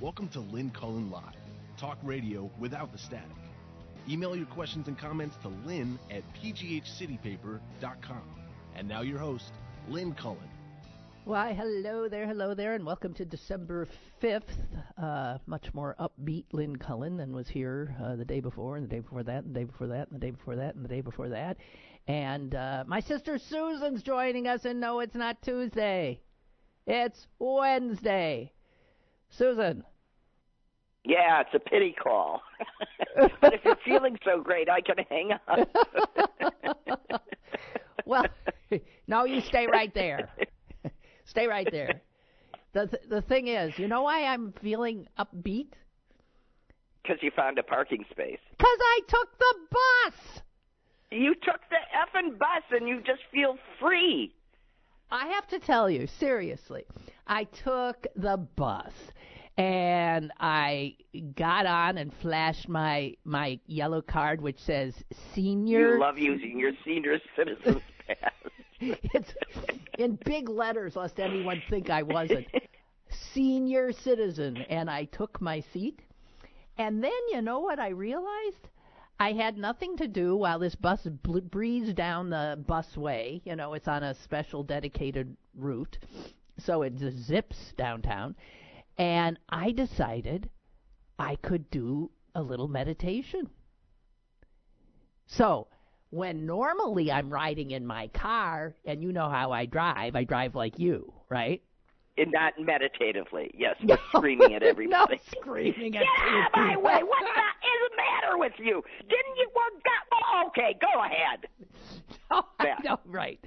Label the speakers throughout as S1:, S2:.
S1: Welcome to Lynn Cullen Live, talk radio without the static. Email your questions and comments to lynn at pghcitypaper.com. And now your host, Lynn Cullen.
S2: Why, hello there, hello there, and welcome to December 5th. Uh, much more upbeat Lynn Cullen than was here uh, the day before, and the day before that, and the day before that, and the day before that, and the day before that. And uh, my sister Susan's joining us, and no, it's not Tuesday. It's Wednesday. Susan.
S3: Yeah, it's a pity call. but if you're feeling so great, I can hang up.
S2: well, no, you stay right there. stay right there. The th- the thing is, you know why I'm feeling upbeat?
S3: Because you found a parking space.
S2: Because I took the bus.
S3: You took the effing bus, and you just feel free.
S2: I have to tell you, seriously, I took the bus and I got on and flashed my my yellow card, which says senior.
S3: You love using your senior citizen's pass.
S2: it's in big letters, lest anyone think I wasn't senior citizen, and I took my seat. And then you know what I realized? I had nothing to do while this bus breezed down the busway. You know, it's on a special dedicated route, so it zips downtown. And I decided I could do a little meditation. So, when normally I'm riding in my car, and you know how I drive, I drive like you, right?
S3: And not meditatively, yes, but no, screaming at everybody.
S2: No, screaming
S3: at
S2: Get
S3: out of my way! What the is the matter with you? Didn't you work that? Oh, okay, go ahead.
S2: I know, right.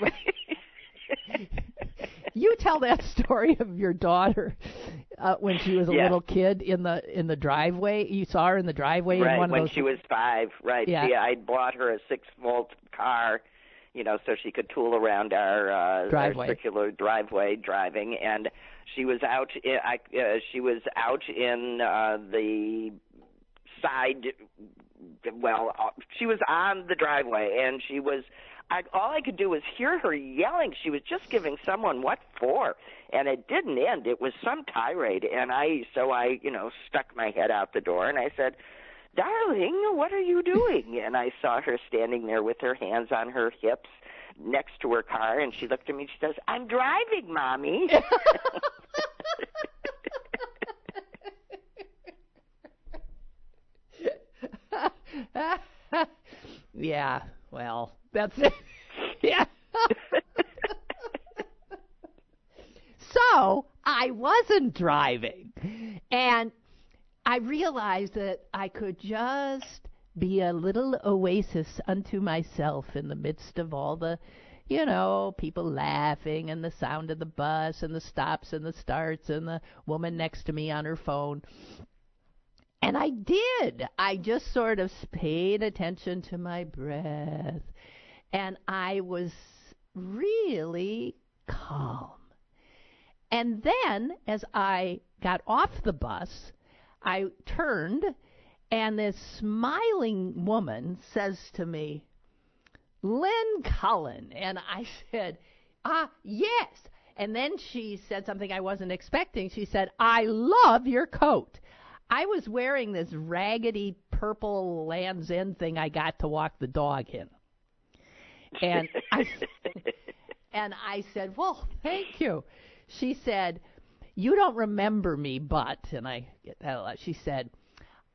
S2: you tell that story of your daughter uh, when she was a
S3: yeah.
S2: little kid in the in the driveway. You saw her in the driveway
S3: right,
S2: in one
S3: when
S2: of those.
S3: she was five. Right.
S2: Yeah.
S3: yeah I bought her a six volt car, you know, so she could tool around our, uh,
S2: driveway.
S3: our circular driveway driving, and she was out. In, I, uh, she was out in uh, the side. Well, uh, she was on the driveway, and she was I, all I could do was hear her yelling. She was just giving someone what for, and it didn't end. It was some tirade, and I so I you know stuck my head out the door and I said, "Darling, what are you doing?" and I saw her standing there with her hands on her hips next to her car, and she looked at me. and She says, "I'm driving, mommy."
S2: yeah, well, that's it. yeah. so I wasn't driving. And I realized that I could just be a little oasis unto myself in the midst of all the, you know, people laughing and the sound of the bus and the stops and the starts and the woman next to me on her phone. And I did. I just sort of paid attention to my breath. And I was really calm. And then, as I got off the bus, I turned, and this smiling woman says to me, Lynn Cullen. And I said, Ah, yes. And then she said something I wasn't expecting. She said, I love your coat. I was wearing this raggedy purple Lands' End thing I got to walk the dog in. And I and I said, "Well, thank you." She said, "You don't remember me, but," and I get that a lot. She said,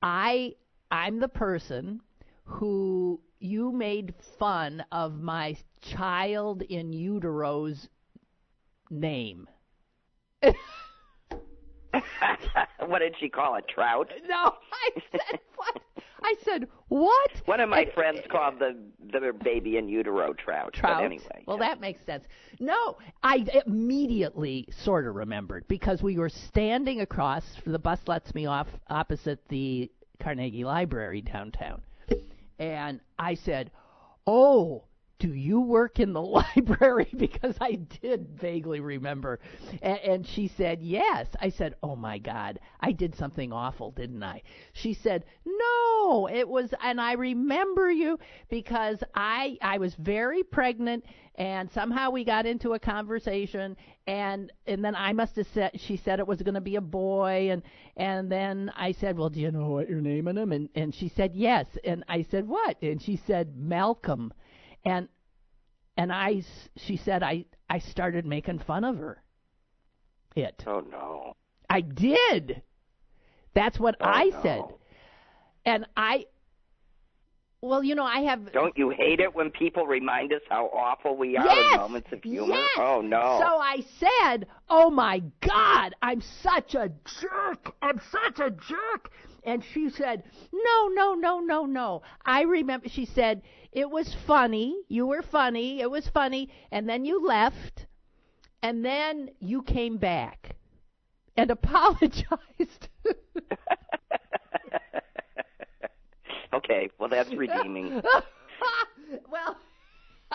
S2: "I I'm the person who you made fun of my child in utero's name."
S3: what did she call it? Trout?
S2: No, I said what? I said what?
S3: One of my friends called the the baby in utero trout.
S2: Trout.
S3: But anyway.
S2: Well,
S3: yeah.
S2: that makes sense. No, I immediately sort of remembered because we were standing across. The bus lets me off opposite the Carnegie Library downtown, and I said, "Oh, do you work in the library? because I did vaguely remember. And, and she said, Yes. I said, Oh my God, I did something awful, didn't I? She said, No, it was, and I remember you because I, I was very pregnant and somehow we got into a conversation and and then I must have said she said it was going to be a boy and and then I said well do you know what you're naming him and and she said yes and I said what and she said Malcolm and and I she said I I started making fun of her. It.
S3: Oh no.
S2: I did. That's what
S3: oh,
S2: I
S3: no.
S2: said. And I well, you know, I have.
S3: Don't you hate it when people remind us how awful we are
S2: yes,
S3: in moments of humor?
S2: Yes.
S3: Oh no.
S2: So I said, "Oh my God, I'm such a jerk. I'm such a jerk." And she said, "No, no, no, no, no. I remember." She said, "It was funny. You were funny. It was funny." And then you left, and then you came back and apologized.
S3: okay, well that's redeeming.
S2: well,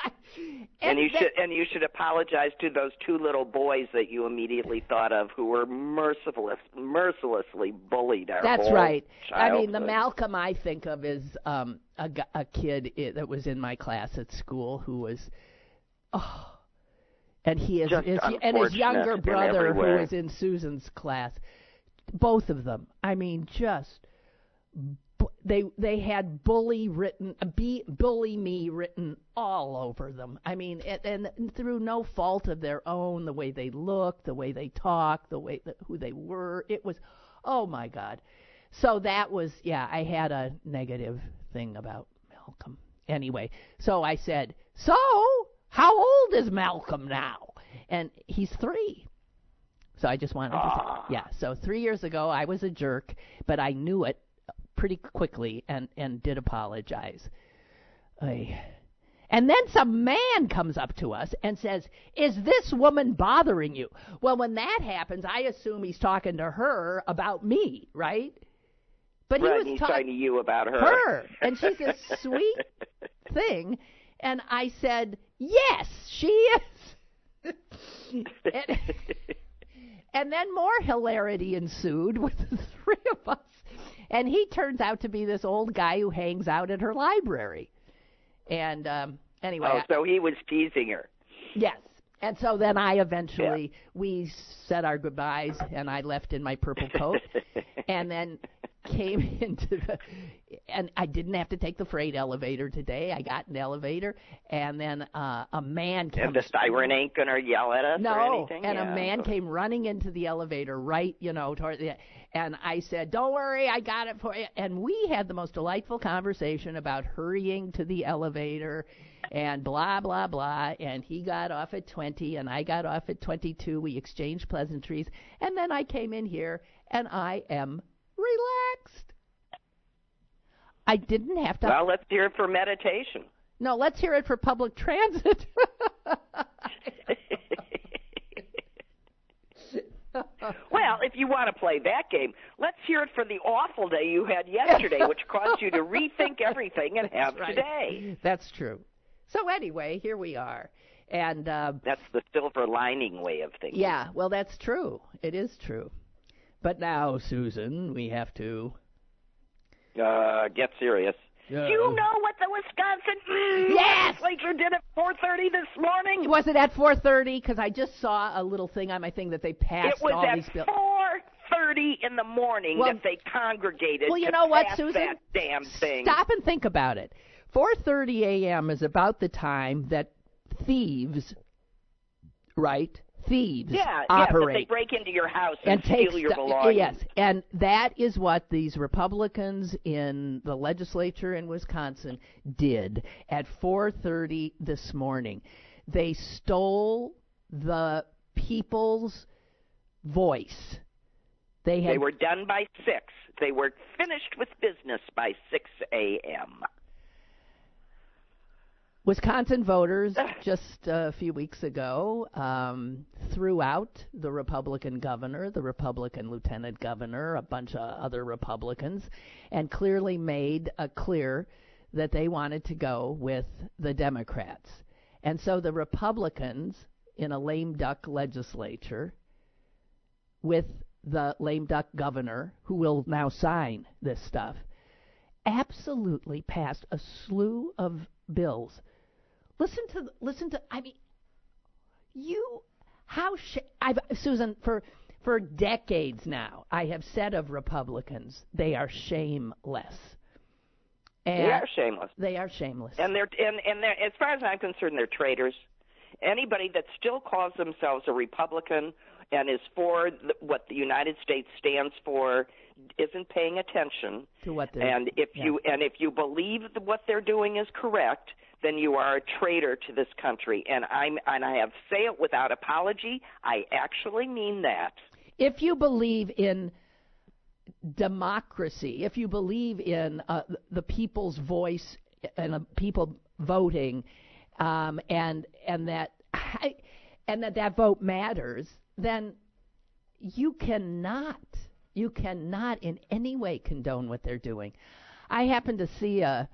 S3: and,
S2: and
S3: you
S2: that,
S3: should and you should apologize to those two little boys that you immediately thought of who were merciless mercilessly bullied our
S2: That's right. I mean, the. Malcolm I think of is um a, a kid that was in my class at school who was oh and he is, is and his younger brother who was in Susan's class. Both of them. I mean, just they they had bully written be, bully me written all over them. I mean, and, and through no fault of their own, the way they looked, the way they talked, the way that who they were, it was, oh my God. So that was yeah, I had a negative thing about Malcolm. Anyway, so I said, so how old is Malcolm now? And he's three. So I just wanted to
S3: Ah.
S2: say, yeah. So three years ago, I was a jerk, but I knew it pretty quickly and and did apologize. I, and then some man comes up to us and says, "Is this woman bothering you?" Well, when that happens, I assume he's talking to her about me, right? But
S3: right,
S2: he was talking
S3: to you about her.
S2: her, and she's a sweet thing. And I said, "Yes, she is." and, and then more hilarity ensued with the three of us. And he turns out to be this old guy who hangs out at her library. And um anyway,
S3: oh, so he was teasing her.
S2: Yes. And so then I eventually we said our goodbyes and I left in my purple coat and then came into the and I didn't have to take the freight elevator today. I got an elevator and then uh a man came
S3: And the siren ain't gonna yell at us or
S2: no,
S3: anything.
S2: and
S3: yeah.
S2: a man came running into the elevator right, you know, toward the and I said, "Don't worry, I got it for you." And we had the most delightful conversation about hurrying to the elevator and blah blah blah and he got off at 20 and I got off at 22. We exchanged pleasantries and then I came in here and I am relaxed. I didn't have to
S3: Well, let's hear it for meditation.
S2: No, let's hear it for public transit.
S3: Well, if you want to play that game, let's hear it for the awful day you had yesterday, which caused you to rethink everything and have
S2: right.
S3: today.
S2: That's true. So anyway, here we are, and uh,
S3: That's the silver lining way of thinking.
S2: yeah, well, that's true. It is true. But now, Susan, we have to.
S3: Uh, get serious. Do you know what the Wisconsin
S2: Yes!
S3: legislature did at 4:30 this morning?
S2: Was it at 4:30? Because I just saw a little thing on my thing that they passed
S3: It was
S2: all
S3: at
S2: these bills.
S3: 4:30 in the morning
S2: Well-
S3: that they congregated
S2: Well, you
S3: to
S2: know what, Susan?
S3: that damn thing.
S2: Stop and think about it. 4:30 a.m. is about the time that thieves, right? Thieves
S3: Yeah, yeah,
S2: operate.
S3: they break into your house and,
S2: and take
S3: steal your belongings.
S2: Yes, and that is what these Republicans in the legislature in Wisconsin did at 4:30 this morning. They stole the people's voice. They had
S3: They were done by six. They were finished with business by 6 a.m.
S2: Wisconsin voters just a few weeks ago um, threw out the Republican governor, the Republican lieutenant governor, a bunch of other Republicans, and clearly made uh, clear that they wanted to go with the Democrats. And so the Republicans in a lame duck legislature with the lame duck governor who will now sign this stuff absolutely passed a slew of bills. Listen to listen to I mean you how sh- I've Susan for for decades now I have said of Republicans they are shameless.
S3: And they are shameless.
S2: They are shameless.
S3: And they're and and they're as far as I'm concerned they're traitors. Anybody that still calls themselves a Republican and is for the, what the United States stands for isn't paying attention
S2: to what they're
S3: and if
S2: yeah.
S3: you and if you believe that what they're doing is correct then you are a traitor to this country. And i'm and i have say it without apology. I actually mean that.
S2: If you believe in democracy if you believe in uh, the people's voice and uh, people voting um, and and that and that that vote matters then you cannot you cannot in any way condone what they're doing. I happened to see a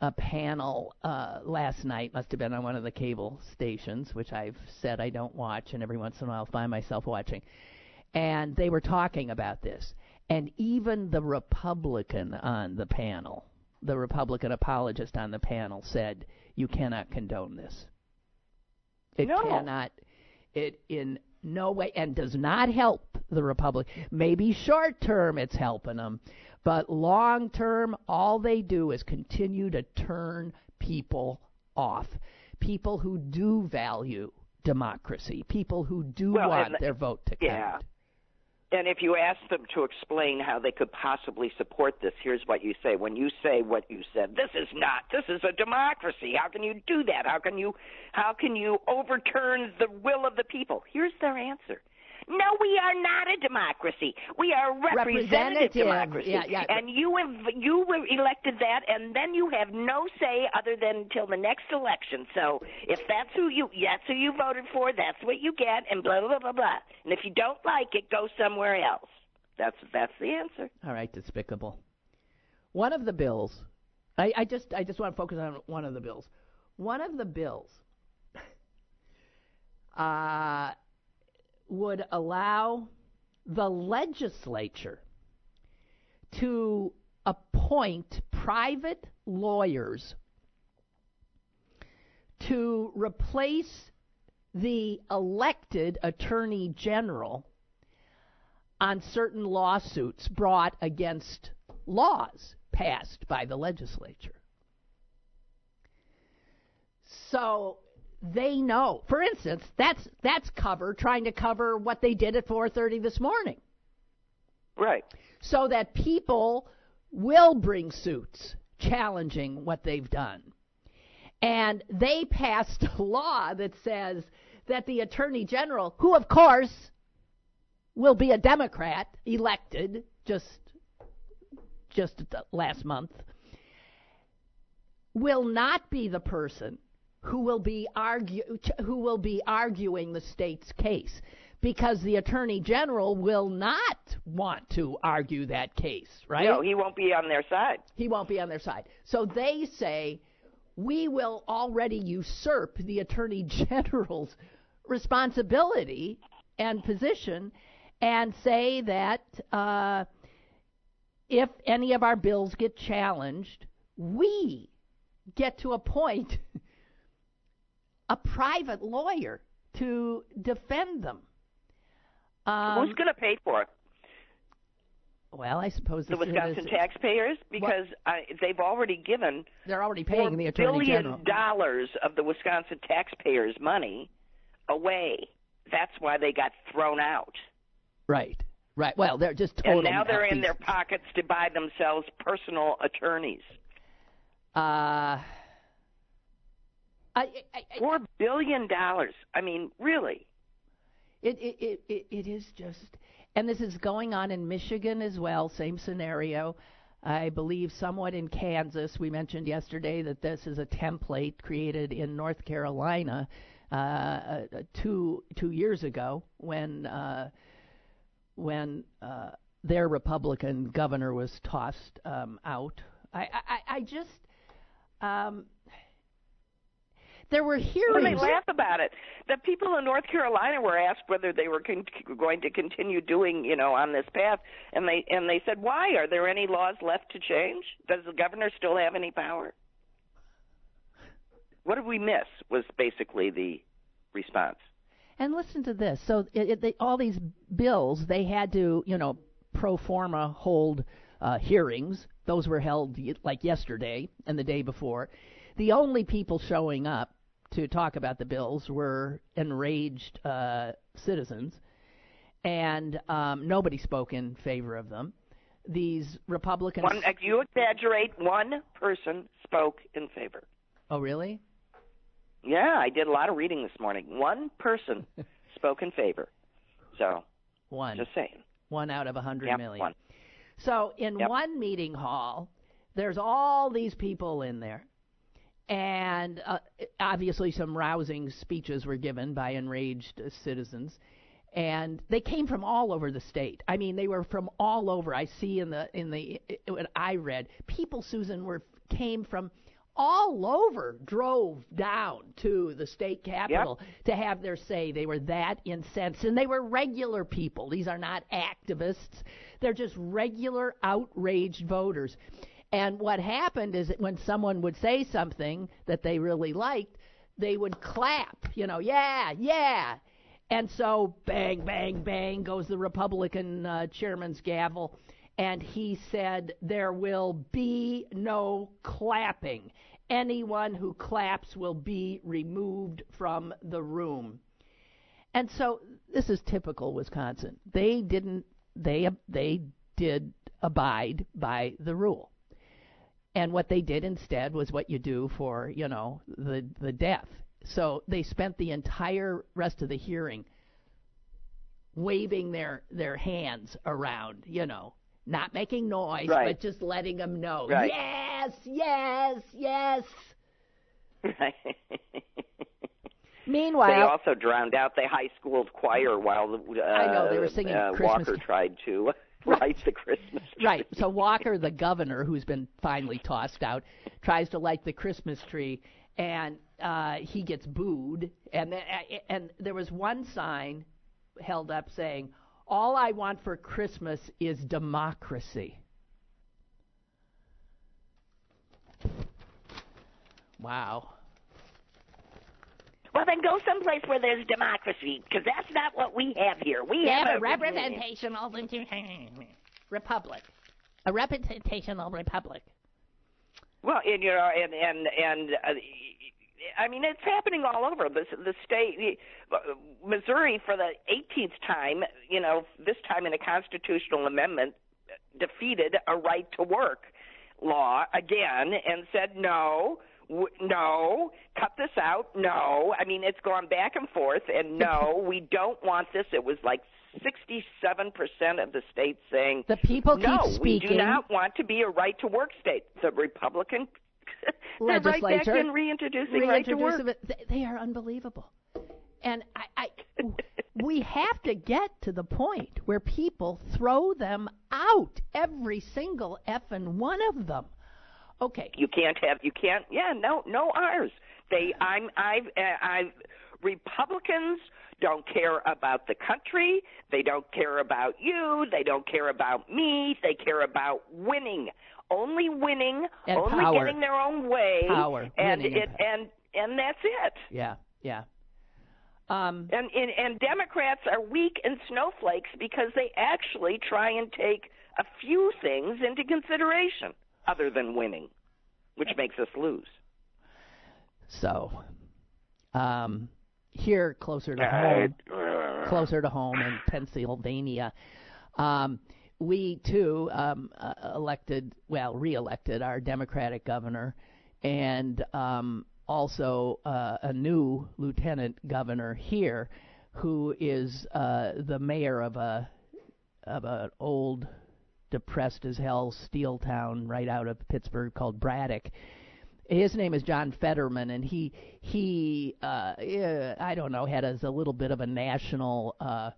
S2: a panel uh, last night. Must have been on one of the cable stations, which I've said I don't watch, and every once in a while I find myself watching. And they were talking about this, and even the Republican on the panel, the Republican apologist on the panel, said you cannot condone this. It
S3: no.
S2: cannot. It in no way, and does not help the Republic. Maybe short term it's helping them, but long term, all they do is continue to turn people off. People who do value democracy, people who do
S3: well,
S2: want their vote to count.
S3: Yeah. And if you ask them to explain how they could possibly support this, here's what you say. When you say what you said, this is not, this is a democracy. How can you do that? How can you, how can you overturn the will of the people? Here's their answer. No, we are not a democracy. We are a representative,
S2: representative.
S3: democracy.
S2: Yeah, yeah.
S3: And you have you were elected that, and then you have no say other than until the next election. So if that's who you that's who you voted for, that's what you get, and blah blah blah blah. And if you don't like it, go somewhere else. That's that's the answer.
S2: All right, despicable. One of the bills, I, I just I just want to focus on one of the bills. One of the bills. Uh, would allow the legislature to appoint private lawyers to replace the elected attorney general on certain lawsuits brought against laws passed by the legislature. So they know. For instance, that's that's cover trying to cover what they did at 4:30 this morning.
S3: Right.
S2: So that people will bring suits challenging what they've done. And they passed a law that says that the attorney general, who of course will be a Democrat elected just just last month, will not be the person who will be argue who will be arguing the state's case because the attorney general will not want to argue that case, right?
S3: No, he won't be on their side.
S2: He won't be on their side. So they say we will already usurp the attorney general's responsibility and position and say that uh, if any of our bills get challenged, we get to appoint a private lawyer to defend them. Um,
S3: Who's going to pay for it?
S2: Well, I suppose
S3: the Wisconsin taxpayers, because I, they've already given
S2: they're already paying the attorney
S3: billion
S2: general
S3: dollars of the Wisconsin taxpayers' money away. That's why they got thrown out.
S2: Right, right. Well, they're just total.
S3: And now they're in their pockets to buy themselves personal attorneys.
S2: Uh, I, I, I,
S3: Four billion dollars. I mean, really.
S2: It, it it it is just, and this is going on in Michigan as well. Same scenario. I believe somewhat in Kansas. We mentioned yesterday that this is a template created in North Carolina uh, uh, two two years ago when uh, when uh, their Republican governor was tossed um, out. I, I I just um, there were hearings.
S3: they laugh about it, the people in North Carolina were asked whether they were con- going to continue doing, you know, on this path, and they and they said, "Why? Are there any laws left to change? Does the governor still have any power?" What did we miss? Was basically the response.
S2: And listen to this. So it, it, they, all these bills, they had to, you know, pro forma hold uh, hearings. Those were held like yesterday and the day before. The only people showing up to talk about the bills were enraged uh, citizens, and um, nobody spoke in favor of them. These Republicans.
S3: One, you exaggerate. One person spoke in favor.
S2: oh, really?
S3: Yeah, I did a lot of reading this morning. One person spoke in favor. So,
S2: One.
S3: just saying.
S2: One out of a hundred
S3: Yep,
S2: million.
S3: one.
S2: So in
S3: Yep.
S2: one meeting hall, there's all these people in there, and uh, obviously some rousing speeches were given by enraged uh, citizens, and they came from all over the state. I mean, they were from all over. I see in the in the what I read, people, Susan, were came from all over drove down to the state capitol to have their say. They were that incensed, and they were regular people. These are not activists. They're just regular outraged voters. And what happened is that when someone would say something that they really liked, they would clap, you know, yeah, yeah. And so bang, bang, bang goes the Republican uh, chairman's gavel. And he said, There will be no clapping. Anyone who claps will be removed from the room. And so this is typical Wisconsin. They didn't they they did abide by the rule. And what they did instead was what you do for, you know, the the deaf. So they spent the entire rest of the hearing waving their their hands around, you know, not making noise,
S3: Right.
S2: but just letting them know,
S3: Right.
S2: yes, yes, yes.
S3: Right.
S2: Meanwhile,
S3: they also drowned out the high school choir while uh,
S2: I know, they were singing
S3: uh,
S2: Christmas
S3: Walker tried to light the Christmas tree.
S2: Right. So Walker, the governor, who's been finally tossed out, tries to light the Christmas tree, and uh, he gets booed. And then, and there was one sign held up saying, "All I want for Christmas is democracy." Wow.
S3: Well, then go someplace where there's democracy, because that's not what we have here. We
S2: They
S3: have
S2: have a representational republic. A representational republic.
S3: Well, and you know, and and and uh, I mean, it's happening all over the the state. uh, Missouri, for the 18th time, you know, this time in a constitutional amendment, defeated a right to work law again and said no. W- no, cut this out. No, I mean it's gone back and forth, and no, we don't want this. It was like 67% of the states saying
S2: The people keep
S3: no, we do not want to be a right to work state. The Republican they're right back in reintroducing right to work.
S2: They- are unbelievable. And I, I, we have to get to the point where people throw them out, every single f effing one of them. Okay,
S3: You can't have you can't yeah no no ours. They I'm I've uh, I've Republicans don't care about the country. They don't care about you. They don't care about me. They care about winning. Only winning.
S2: And
S3: only
S2: power.
S3: getting their own way.
S2: Power.
S3: And
S2: Winning
S3: it
S2: and
S3: and and that's it.
S2: yeah, yeah. Um,
S3: And, and and Democrats are weak and snowflakes because they actually try and take a few things into consideration other than winning, which makes us lose.
S2: so, um, here closer to home, closer to home in Pennsylvania, um, we too um, uh, elected, well, re-elected our Democratic governor, and um, also uh, a new lieutenant governor here, who is uh, the mayor of a of an old, depressed as hell steel town right out of Pittsburgh called Braddock. His name is John Fetterman, and he he uh, I don't know had as a little bit of a national uh,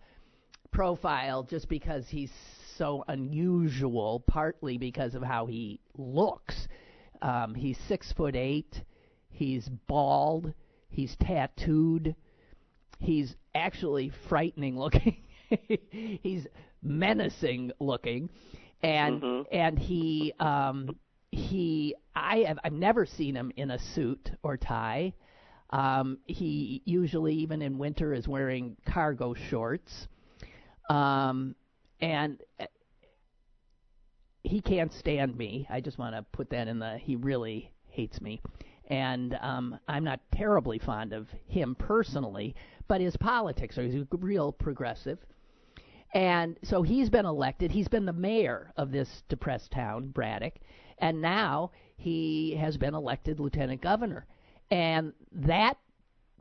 S2: profile just because he's so unusual, partly because of how he looks. Um, he's six foot eight. He's bald. He's tattooed. He's actually frightening looking. he's menacing looking, and
S3: Mhm.
S2: and he um, he I have I've never seen him in a suit or tie. Um, he usually, even in winter, is wearing cargo shorts. Um, and uh, he can't stand me. I just want to put that in the. He really hates me, and um, I'm not terribly fond of him personally, but his politics are. He's a real progressive, and so he's been elected. He's been the mayor of this depressed town, Braddock, and now he has been elected lieutenant governor. And that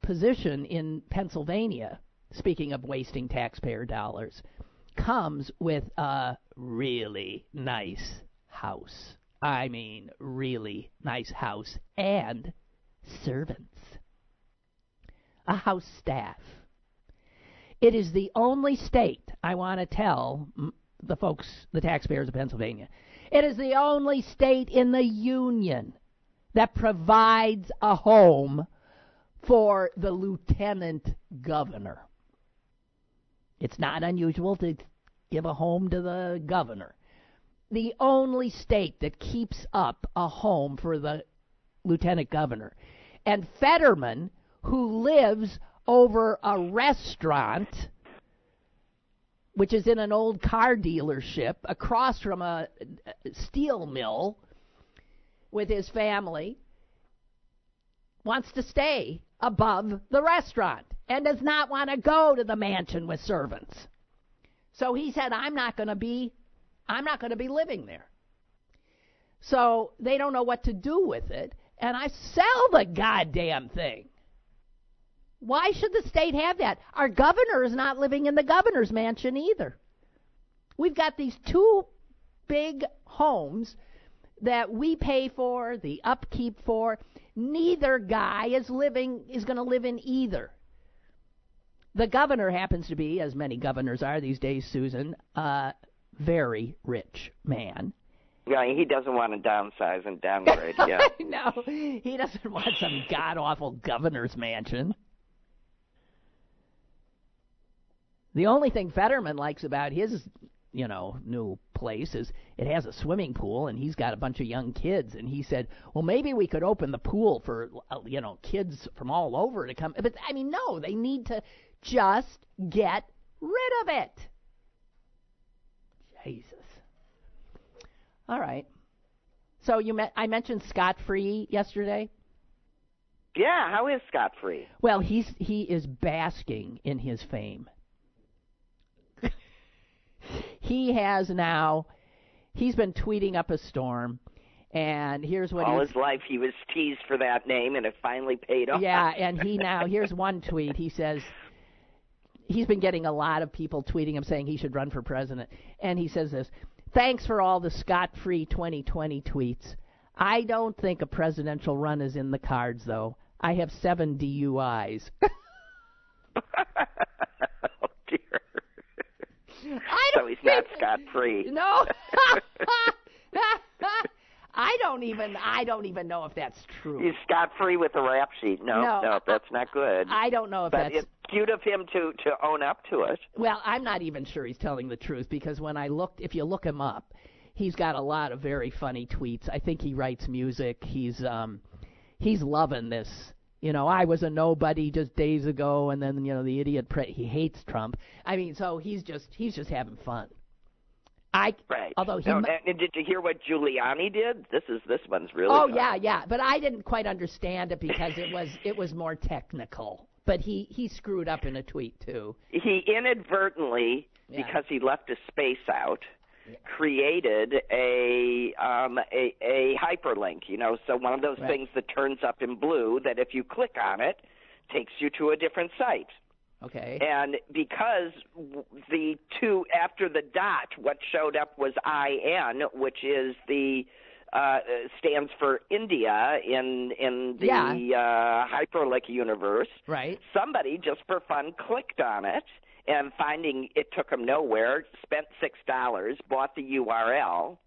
S2: position in Pennsylvania, speaking of wasting taxpayer dollars, comes with a really nice house. I mean, really nice house and servants. A house staff. It is the only state I want to tell the folks, the taxpayers of Pennsylvania. It is the only state in the Union that provides a home for the lieutenant governor. It's not unusual to give a home to the governor. The only state that keeps up a home for the lieutenant governor. And Fetterman, who lives over a restaurant, which is in an old car dealership across from a steel mill with his family, wants to stay above the restaurant and does not want to go to the mansion with servants. So he said, I'm not going to be, I'm not going to be living there. So they don't know what to do with it, and I sell the goddamn thing. Why should the state have that? Our governor is not living in the governor's mansion either. We've got these two big homes that we pay for, the upkeep for. Neither guy is living is going to live in either. The governor happens to be, as many governors are these days, Susan, a very rich man.
S3: Yeah, he doesn't want to downsize and downgrade. Yeah.
S2: no, he doesn't want some god awful governor's mansion. The only thing Fetterman likes about his, you know, new place is it has a swimming pool and he's got a bunch of young kids and he said, "Well, maybe we could open the pool for uh, you know, kids from all over to come." But I mean, no, they need to just get rid of it. Jesus. All right. So you met, I mentioned Scott Free yesterday.
S3: Yeah, how is Scott Free?
S2: Well, he's he is basking in his fame. He has now he's been tweeting up a storm and here's what
S3: All his life he was teased for that name, and it finally paid off.
S2: Yeah, and he now here's one tweet. He says he's been getting a lot of people tweeting him saying he should run for president, and he says this: "Thanks for all the scot-free 2020 tweets. I don't think a presidential run is in the cards, though. I have seven DUIs."
S3: oh dear. He's not Scott Free.
S2: No. I don't even I don't even know if that's true.
S3: He's scot free with the rap sheet. No,
S2: No,
S3: no, that's not good.
S2: I don't know if
S3: but
S2: that's
S3: it's cute of him to to own up to it.
S2: Well, I'm not even sure he's telling the truth because when I looked, if you look him up, he's got a lot of very funny tweets. I think he writes music. He's um, he's loving this. You know, I was a nobody just days ago, and then you know the idiot. Pre- he hates Trump. I mean, so he's just he's just having fun. I
S3: Right.
S2: although he
S3: No,
S2: mu-
S3: and, did you hear what Giuliani did? This is this one's really.
S2: Oh
S3: fun.
S2: yeah, yeah, but I didn't quite understand it because it was it was more technical. But he he screwed up in a tweet too.
S3: He inadvertently,
S2: Yeah.
S3: because he left a space out, created a um a a hyperlink. You know, so one of those
S2: Right.
S3: things that turns up in blue that if you click on it, takes you to a different site.
S2: Okay.
S3: And because the two after the dot, what showed up was IN, which is the uh, stands for India in in the
S2: Yeah.
S3: uh, hyperlink universe.
S2: Right.
S3: Somebody just for fun clicked on it and finding it took them nowhere, spent six dollars, bought the URL,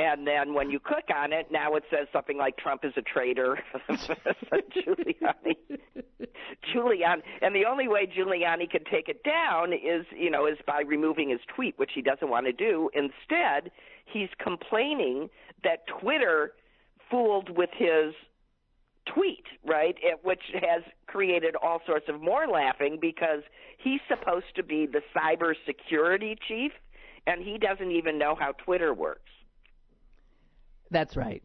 S3: and then when you click on it, now it says something like Trump is a traitor. Giuliani, Giuliani, and the only way Giuliani could take it down is, you know, is by removing his tweet, which he doesn't want to do. Instead, he's complaining that Twitter fooled with his tweet, right? It, which has created all sorts of more laughing because he's supposed to be the cybersecurity chief, and he doesn't even know how Twitter works.
S2: That's right.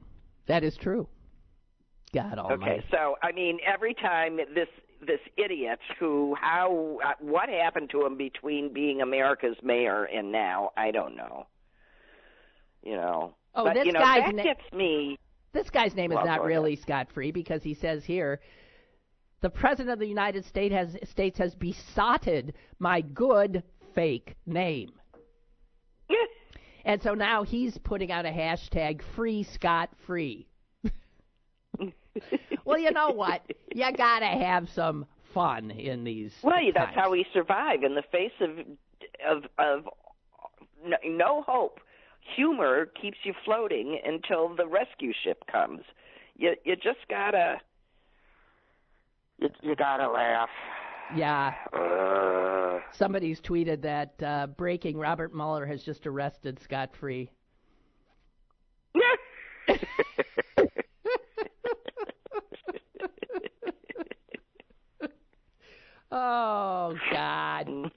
S2: That is true. God Almighty.
S3: Okay, so I mean, every time this this idiot who how uh, what happened to him between being America's mayor and now I don't know. You know.
S2: Oh,
S3: but,
S2: this
S3: you know,
S2: guy's
S3: that
S2: na-
S3: gets me.
S2: This guy's name is not really scot free because he says here the president of the United States has States has besotted my good fake name. And so now he's putting out a hashtag free Scott free. well, you know what? You gotta have some fun in these.
S3: Well, yeah, that's how we survive in the face of of of no hope. Humor keeps you floating until the rescue ship comes. You you just gotta you, you gotta laugh.
S2: Yeah.
S3: Uh,
S2: Somebody's tweeted that uh, breaking Robert Mueller has just arrested scot free. Oh God.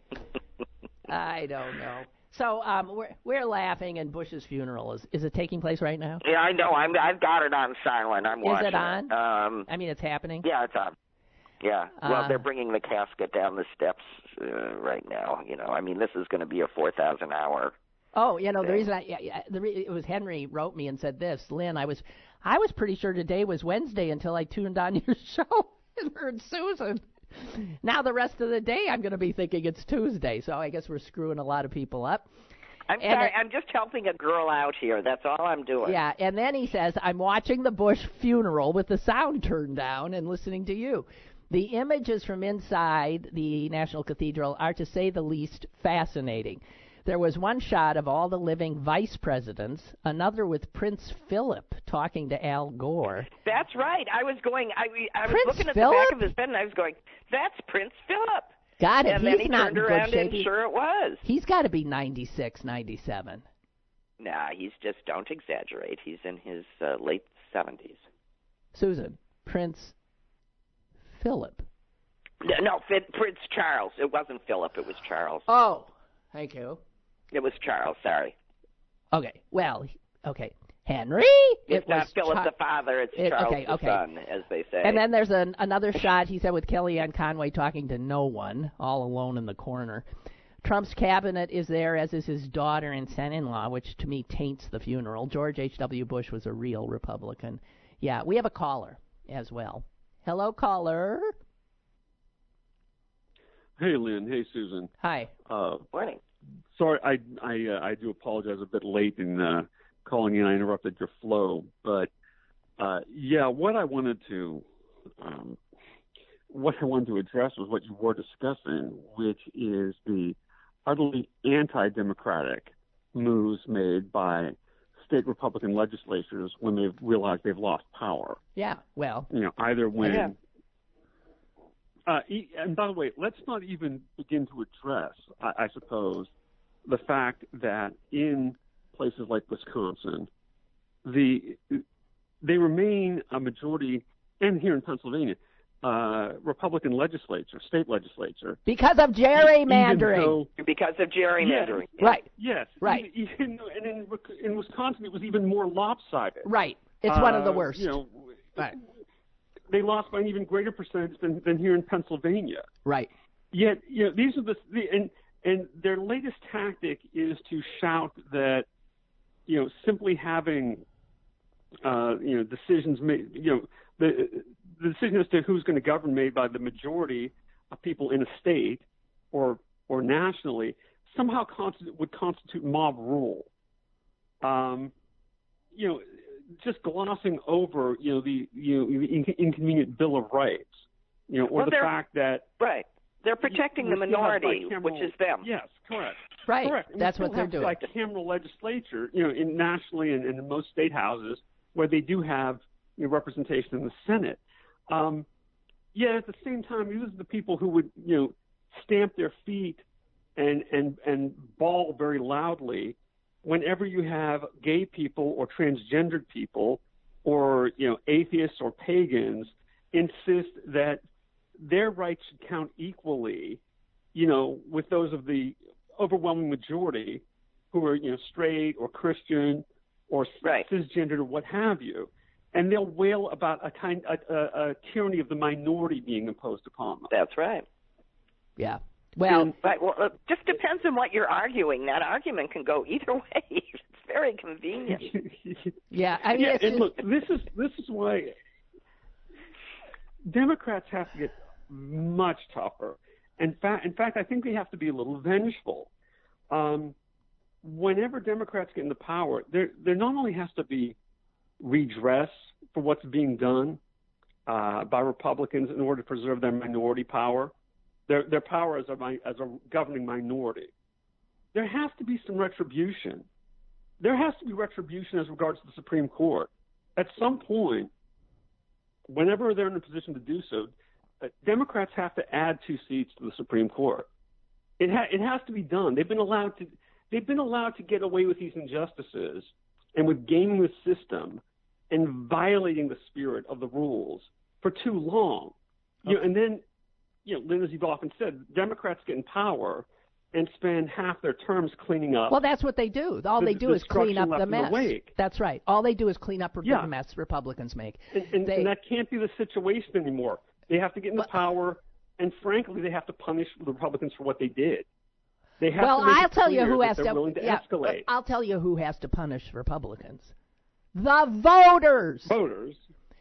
S2: I don't know. So um, we're we're laughing, and Bush's funeral is is it taking place right now?
S3: yeah, I know. I'm I've got it on silent. I'm
S2: Is
S3: watching.
S2: it on?
S3: Um,
S2: I mean, it's happening.
S3: yeah, it's on. Yeah. Well,
S2: Uh,
S3: they're bringing the casket down the steps uh, right now. You know, I mean, this is going to be a four thousand hour.
S2: Oh, you know the reason I yeah, yeah the re- it was Henry wrote me and said this, Lynn. I was I was pretty sure today was Wednesday until I tuned on your show and heard Susan. Now the rest of the day I'm going to be thinking it's Tuesday, so I guess we're screwing a lot of people up.
S3: I'm
S2: And
S3: sorry.
S2: it-
S3: I'm just helping a girl out here. That's all I'm doing.
S2: Yeah, and then he says, I'm watching the Bush funeral with the sound turned down and listening to you. The images from inside the National Cathedral are, to say the least, fascinating. There was one shot of all the living vice presidents, another with Prince Philip talking to Al Gore.
S3: That's right. I was going. I, I was
S2: Prince
S3: looking at the back of his bed, and I was going, "That's Prince Philip."
S2: God, if
S3: and
S2: he's
S3: then he
S2: not
S3: turned around
S2: shape,
S3: and sure it was.
S2: he's got to be 96, 97.
S3: Nah, he's just don't exaggerate. He's in his uh, late seventies.
S2: Susan, Prince Philip.
S3: No, Fi- Prince Charles. It wasn't Philip. It was Charles.
S2: Oh, thank you.
S3: It was Charles. Sorry.
S2: Okay, well, okay. Henry?
S3: It's
S2: it
S3: not
S2: was
S3: Philip
S2: Char-
S3: the father. It's
S2: It-
S3: Charles
S2: okay,
S3: the
S2: okay.
S3: son, as they say.
S2: And then there's an, another shot, he said, with Kellyanne Conway talking to no one, all alone in the corner. Trump's cabinet is there, as is his daughter and son in law, which to me taints the funeral. George H.W. Bush was a real Republican. Yeah, we have a caller as well. Hello, caller.
S4: Hey, Lynn. Hey, Susan.
S2: Hi.
S4: Uh,
S3: morning.
S4: Sorry, I I uh, I do apologize a bit late in uh, calling in. I interrupted your flow, but uh, yeah, what I wanted to um, what I wanted to address was what you were discussing, which is the utterly anti-democratic moves made by state Republican legislatures when they've realized they've lost power.
S2: Yeah, well,
S4: you know, either when.
S3: Yeah.
S4: Uh, e- and by the way, let's not even begin to address, I, I suppose, the fact that in places like Wisconsin, the they remain a majority, and here in Pennsylvania, uh, Republican legislature, state legislature.
S2: because of gerrymandering.
S4: though-
S3: Because of gerrymandering.
S2: Right,
S4: yes,
S2: Right.
S4: Even, even, and in, in Wisconsin, it was even more lopsided.
S2: right. It's one of the
S4: Uh,
S2: worst.
S4: You know,
S2: Right.
S4: they lost by an even greater percentage than, than here in Pennsylvania.
S2: right.
S4: Yet, you know, these are the, the and and their latest tactic is to shout that, you know, simply having, uh, you know, decisions made, you know, the the decision as to who's going to govern made by the majority of people in a state or or nationally somehow constitute, would constitute mob rule. Um, you know, just glossing over, you know, the you know the inconvenient Bill of Rights, you know, or
S3: Well,
S4: the fact that
S3: Right. They're protecting the minority, which is them.
S4: Yes, correct.
S2: Right.
S4: Correct. And
S2: That's what
S4: still
S2: they're
S4: have
S2: doing.
S4: Like cameral legislature, you know, in nationally and, and in most state houses where they do have you know, representation in the Senate. Um, yet at the same time, these are the people who would, you know, stamp their feet and and and bawl very loudly whenever you have gay people or transgendered people or you know atheists or pagans insist that their rights should count equally, you know, with those of the overwhelming majority who are you know straight or Christian or
S3: Right.
S4: cisgendered or what have you, and they'll wail about a kind a, a, a tyranny of the minority being imposed upon them.
S3: That's right.
S2: Yeah. Well,
S3: Right. Well, it just depends on what you're arguing. That argument can go either way. it's very convenient.
S2: yeah. I mean,
S4: yeah, and look, this is this is why Democrats have to get much tougher. In fact, in fact, I think we have to be a little vengeful. Um, whenever Democrats get into power, there there not only has to be redress for what's being done uh, by Republicans in order to preserve their minority power, their their power as a as a governing minority. There has to be some retribution. There has to be retribution as regards to the Supreme Court. At some point, whenever they're in a position to do so, Democrats have to add two seats to the Supreme Court. It ha- it has to be done. They've been allowed to they've been allowed to get away with these injustices and with gaming the system and violating the spirit of the rules for too long. You know, and then, you know, Lynn, as you've often said, Democrats get in power and spend half their terms cleaning up.
S2: well, that's what they do. All
S4: the-
S2: they do
S4: the
S2: is clean up the mess. That's right. All they do is clean up
S4: Yeah.
S2: the mess Republicans make.
S4: and, and,
S2: they-
S4: and that can't be the situation anymore. They have to get into
S2: Well- uh,
S4: power, and frankly, they have to punish the Republicans for what they did. They have
S2: well,
S4: to make
S2: I'll tell you
S4: clear
S2: who has
S4: they're
S2: to.
S4: willing to
S2: yeah,
S4: escalate.
S2: I'll tell you who has to punish Republicans. The voters.
S4: Voters.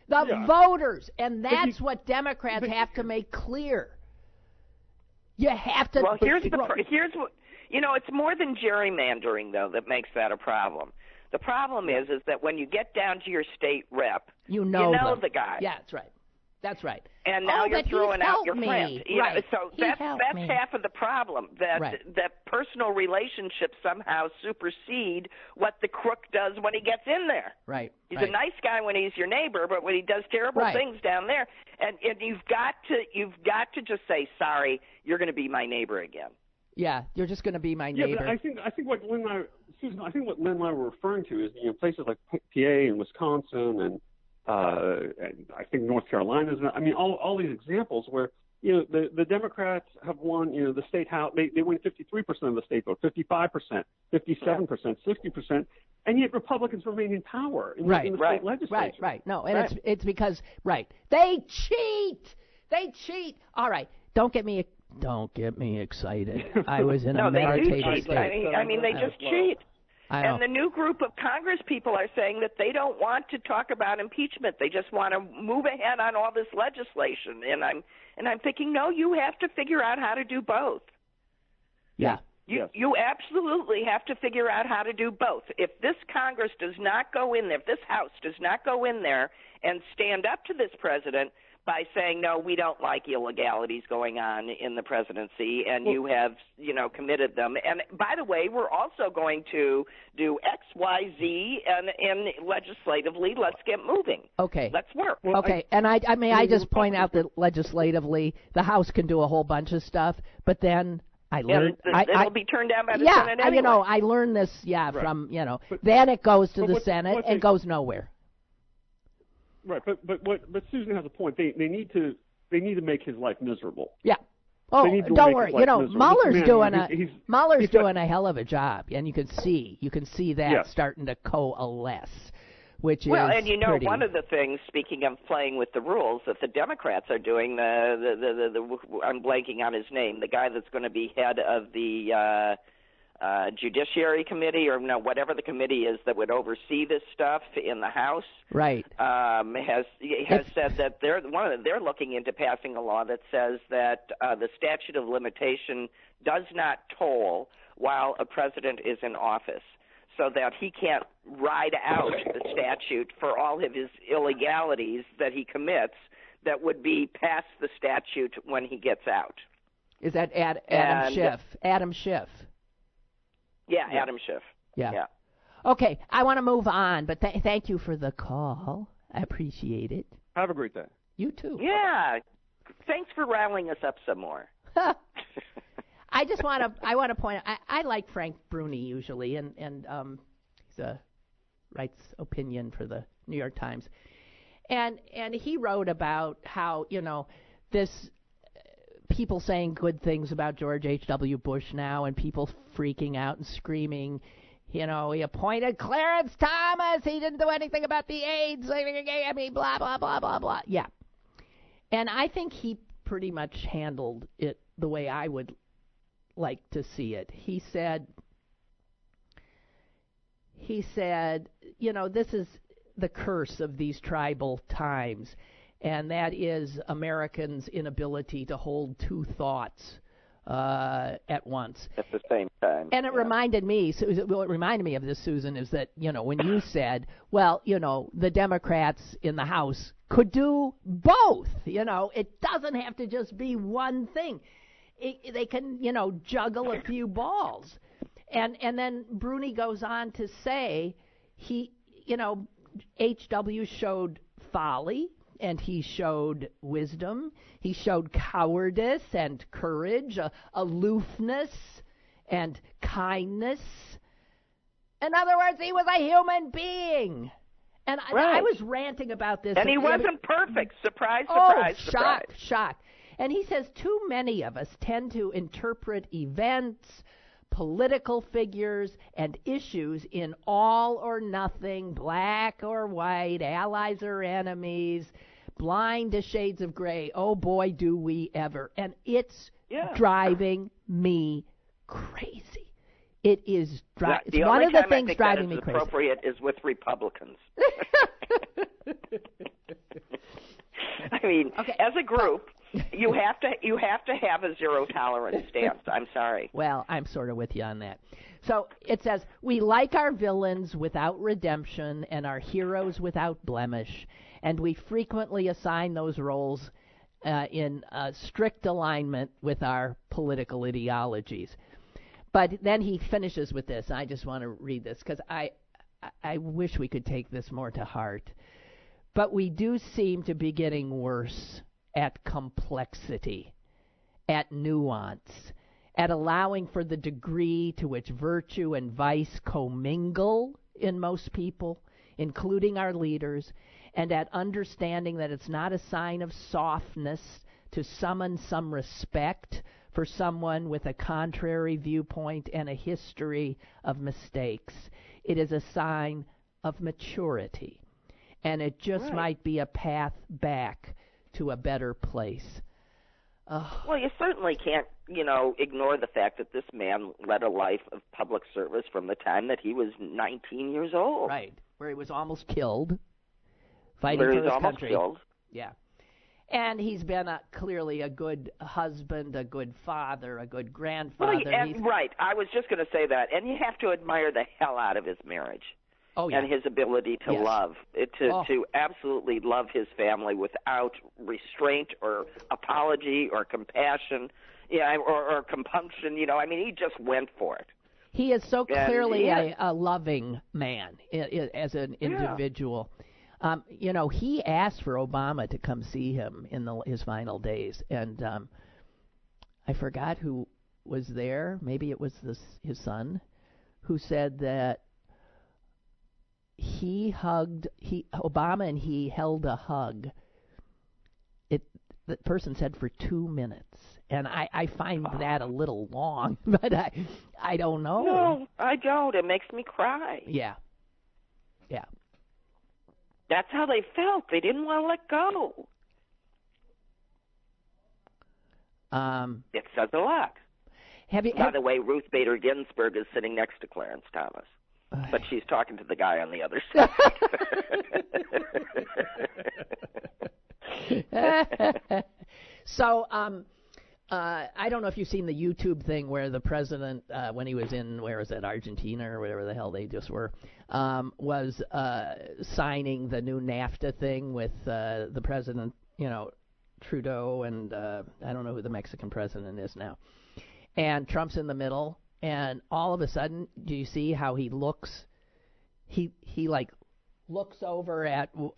S2: The
S4: Yeah.
S2: voters, and that's
S4: you-
S2: what Democrats
S4: but-
S2: have to make clear. You have to.
S3: Well, here's the
S2: throw-
S3: here's what you know. It's more than gerrymandering though that makes that a problem. The problem is is that when you get down to your state rep,
S2: you know,
S3: you know
S2: them.
S3: the guy.
S2: Yeah, that's right. That's right.
S3: and now
S2: Oh,
S3: you're throwing out your
S2: me.
S3: friend. You
S2: Right.
S3: know, so
S2: He
S3: that's that's
S2: me.
S3: half of the problem. That
S2: Right.
S3: that personal relationships somehow supersede what the crook does when he gets in there.
S2: Right.
S3: He's
S2: right.
S3: a nice guy when he's your neighbor, but when he does terrible
S2: Right.
S3: things down there, and and you've got to you've got to just say sorry. You're going to be my neighbor again.
S2: Yeah, you're just going to be my
S4: Yeah,
S2: neighbor.
S4: but I think I think what Lynn and I, Susan, I think what Lynn and I were referring to is you know places like PA and Wisconsin and uh, and I think North Carolina. I mean, all all these examples where you know the the Democrats have won you know the state house they they win 53 percent of the state vote, 55 percent, 57 percent, 60 percent, and yet Republicans remain in power in, the-
S2: Right,
S4: in the
S3: right,
S4: state legislature.
S2: Right, right. Right. No, and
S3: Right.
S2: it's it's because right. They cheat. They cheat. All right. Don't get me don't get me excited. I was in
S3: No,
S2: a meditative state.
S3: I mean, I mean, they just
S4: Well,
S3: cheat.
S2: I know.
S3: And the new group of Congress people are saying that they don't want to talk about impeachment. They just want to move ahead on all this legislation. And I'm and I'm thinking, no, you have to figure out how to do both.
S2: yeah.
S3: You
S4: Yes.
S3: you absolutely have to figure out how to do both. If this Congress does not go in there, if this House does not go in there and stand up to this president by saying no, we don't like illegalities going on in the presidency, and you have you know committed them. And by the way, we're also going to do X, Y, Z, and and legislatively, let's get moving.
S2: Okay.
S3: Let's work.
S2: Okay, and I, I mean, I just point out that legislatively, the House can do a whole bunch of stuff, but then I
S3: And
S2: learned,
S3: it-
S2: I,
S3: it'll
S2: I,
S3: be turned down by the
S2: yeah,
S3: Senate
S2: I-
S3: anyway.
S2: you know, I learned this, yeah,
S4: Right.
S2: from you know,
S4: But-
S2: then it goes to the
S4: what-
S2: Senate and goes nowhere.
S4: Right, but but what but Susan has a point. They they need to they need to make his life miserable.
S2: Yeah. Oh,
S4: They need to
S2: don't worry. You know,
S4: miserable.
S2: Mueller's
S4: man,
S2: doing a
S4: he's- he's-
S2: Mueller's
S4: he's got-
S2: doing a hell of a job, and you can see you can see that
S4: Yeah.
S2: starting to coalesce, which
S3: Well,
S2: is well.
S3: and you know,
S2: pretty,
S3: one of the things, speaking of playing with the rules, that the Democrats are doing, the the the, the, the I'm blanking on his name, the guy that's going to be head of the uh, uh, Judiciary Committee, or no, whatever the committee is that would oversee this stuff in the House,
S2: right.
S3: um, has has
S2: If-
S3: said that they're one of the, they're looking into passing a law that says that uh, the statute of limitation does not toll while a president is in office, so that he can't ride out the statute for all of his illegalities that he commits that would be past the statute when he gets out.
S2: Is that Ad, Adam
S3: And-
S2: Schiff? Adam Schiff.
S3: Yeah, Adam Schiff.
S2: Yeah.
S3: Yeah.
S2: Okay, I want to move on, but th- thank you for the call. I appreciate it.
S4: Have a great day.
S2: You too.
S3: Yeah. Thanks for riling us up some more.
S2: I just want to I want to point out I, I like Frank Bruni usually and and um he's a writes opinion for the New York Times. And and he wrote about how, you know, this people saying good things about George H.W. Bush now and people freaking out and screaming, you know, he appointed Clarence Thomas, he didn't do anything about the AIDS, I mean blah blah blah blah blah. Yeah. And I think he pretty much handled it the way I would like to see it. He said he said, you know, this is the curse of these tribal times, and that is Americans' inability to hold two thoughts uh, at once.
S3: At the same time.
S2: And it
S3: yeah.
S2: reminded me, so what reminded me of this, Susan, is that, you know, when you said, well, you know, the Democrats in the House could do both, you know, it doesn't have to just be one thing. It, they can, you know, juggle a few balls. And and then Bruni goes on to say he, you know, H.W. showed folly and he showed wisdom. He showed cowardice and courage, uh, aloofness and kindness. In other words, he was a human being. And I, I was ranting about this.
S3: And he wasn't perfect. Surprise,
S2: Oh,
S3: surprise,
S2: shock,
S3: surprise.
S2: shock. And he says too many of us tend to interpret events, political figures, and issues in all or nothing, black or white, allies or enemies, blind to shades of gray. Oh boy, do we ever. And it's
S3: Yeah.
S2: driving me crazy. It is dri- it's one of the things driving me crazy.
S3: appropriate is with Republicans. I mean,
S2: Okay,
S3: as a group, you have to you have to have a zero tolerance stance. I'm sorry.
S2: Well, I'm sort of with you on that. So it says, We like our villains without redemption and our heroes without blemish, and we frequently assign those roles uh, in uh, strict alignment with our political ideologies. But then he finishes with this. I just want to read this because I, I- wish we could take this more to heart. But we do seem to be getting worse at complexity, at nuance, at allowing for the degree to which virtue and vice commingle in most people, including our leaders, and at understanding that it's not a sign of softness to summon some respect for someone with a contrary viewpoint and a history of mistakes. It is a sign of maturity. And it just
S3: Right.
S2: might be a path back to a better place. Oh,
S3: Well, you certainly can't, you know, ignore the fact that this man led a life of public service from the time that he was 19 years old.
S2: right. Where he was almost killed fighting
S3: Where
S2: for
S3: he was
S2: his
S3: almost
S2: country.
S3: killed.
S2: Yeah. And he's been a, clearly a good husband, a good father, a good
S3: Well,
S2: grandfather.
S3: he- and, right. I was just going to say that, and you have to admire the hell out of his marriage.
S2: oh yeah.
S3: and his ability to
S2: Yes.
S3: love, eh, to
S2: Oh.
S3: to absolutely love his family without restraint or apology or compassion, yeah, or, or compunction. You know, I mean, he just went for it.
S2: He is so
S3: And
S2: clearly a, a loving man as an individual. Um, you know, he asked for Obama to come see him in the, his final days, and um, I forgot who was there. Maybe it was this, his son, who said that he hugged he Obama and he held a hug. It the person said for two minutes, and I I find that a little long, but I I don't know.
S3: No, I don't. It makes me cry.
S2: Yeah. Yeah.
S3: That's how they felt. They didn't want to let go.
S2: Um,
S3: It says a lot.
S2: you?
S3: By
S2: Have,
S3: the way, Ruth Bader Ginsburg is sitting next to Clarence Thomas, but she's talking to the guy on the other side.
S2: so, um, uh, I don't know if you've seen the YouTube thing where the president, uh, when he was in, where is it, Argentina or whatever the hell they just were, um, was uh, signing the new NAFTA thing with uh, the president, you know, Trudeau and uh, I don't know who the Mexican president is now, and Trump's in the middle, and all of a sudden, do you see how he looks? He he like looks over at w-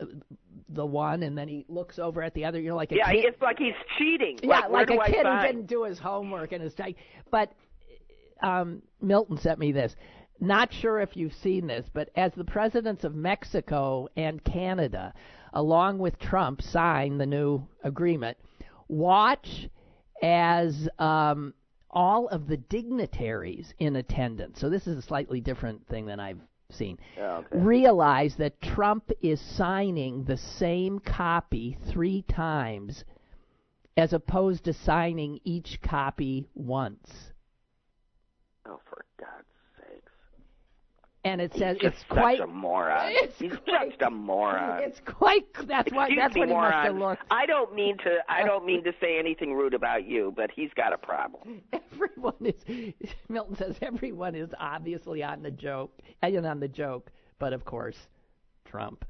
S2: the one, and then he looks over at the other. You know, like a
S3: yeah,
S2: kid.
S3: it's like he's cheating.
S2: Yeah,
S3: like,
S2: like a kid who didn't do his homework and is like. But um, Milton sent me this. Not sure if you've seen this, but as the presidents of Mexico and Canada, along with Trump, sign the new agreement, watch as um, all of the dignitaries in attendance. So this is a slightly different thing than I've seen.
S3: Okay.
S2: Realize that Trump is signing the same copy three times as opposed to signing each copy once.
S3: Oh, for God's!
S2: And it says it's quite
S3: a moron.
S2: It's
S3: He's
S2: quite-
S3: just a moron.
S2: It's quite that's
S3: Excuse
S2: that's
S3: me,
S2: what he must have
S3: moron.
S2: looked.
S3: I don't mean to. I don't mean to say anything rude about you, but he's got a problem.
S2: Everyone is Milton says everyone is obviously on the joke and on the joke, but of course Trump.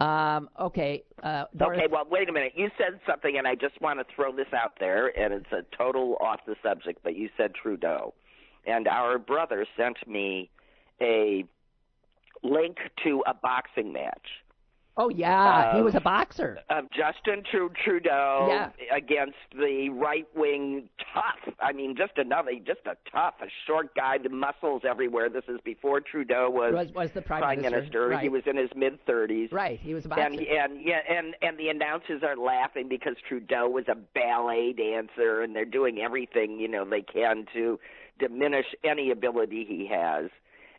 S2: Um, okay, uh, Doris,
S3: Okay, well, wait a minute. You said something, and I just want to throw this out there, and it's a total off the subject, but you said Trudeau. And our brother sent me a link to a boxing match
S2: Oh yeah, he was a boxer.
S3: of Justin Trudeau
S2: Yeah.
S3: against the right wing tough. I mean, just another, just a tough, a short guy, the muscles everywhere. This is before Trudeau was,
S2: Was was the prime,
S3: prime minister.
S2: Right.
S3: He was in his mid thirties.
S2: right. He was a boxer.
S3: And and yeah, and and the announcers are laughing because Trudeau was a ballet dancer, and they're doing everything you know they can to diminish any ability he has.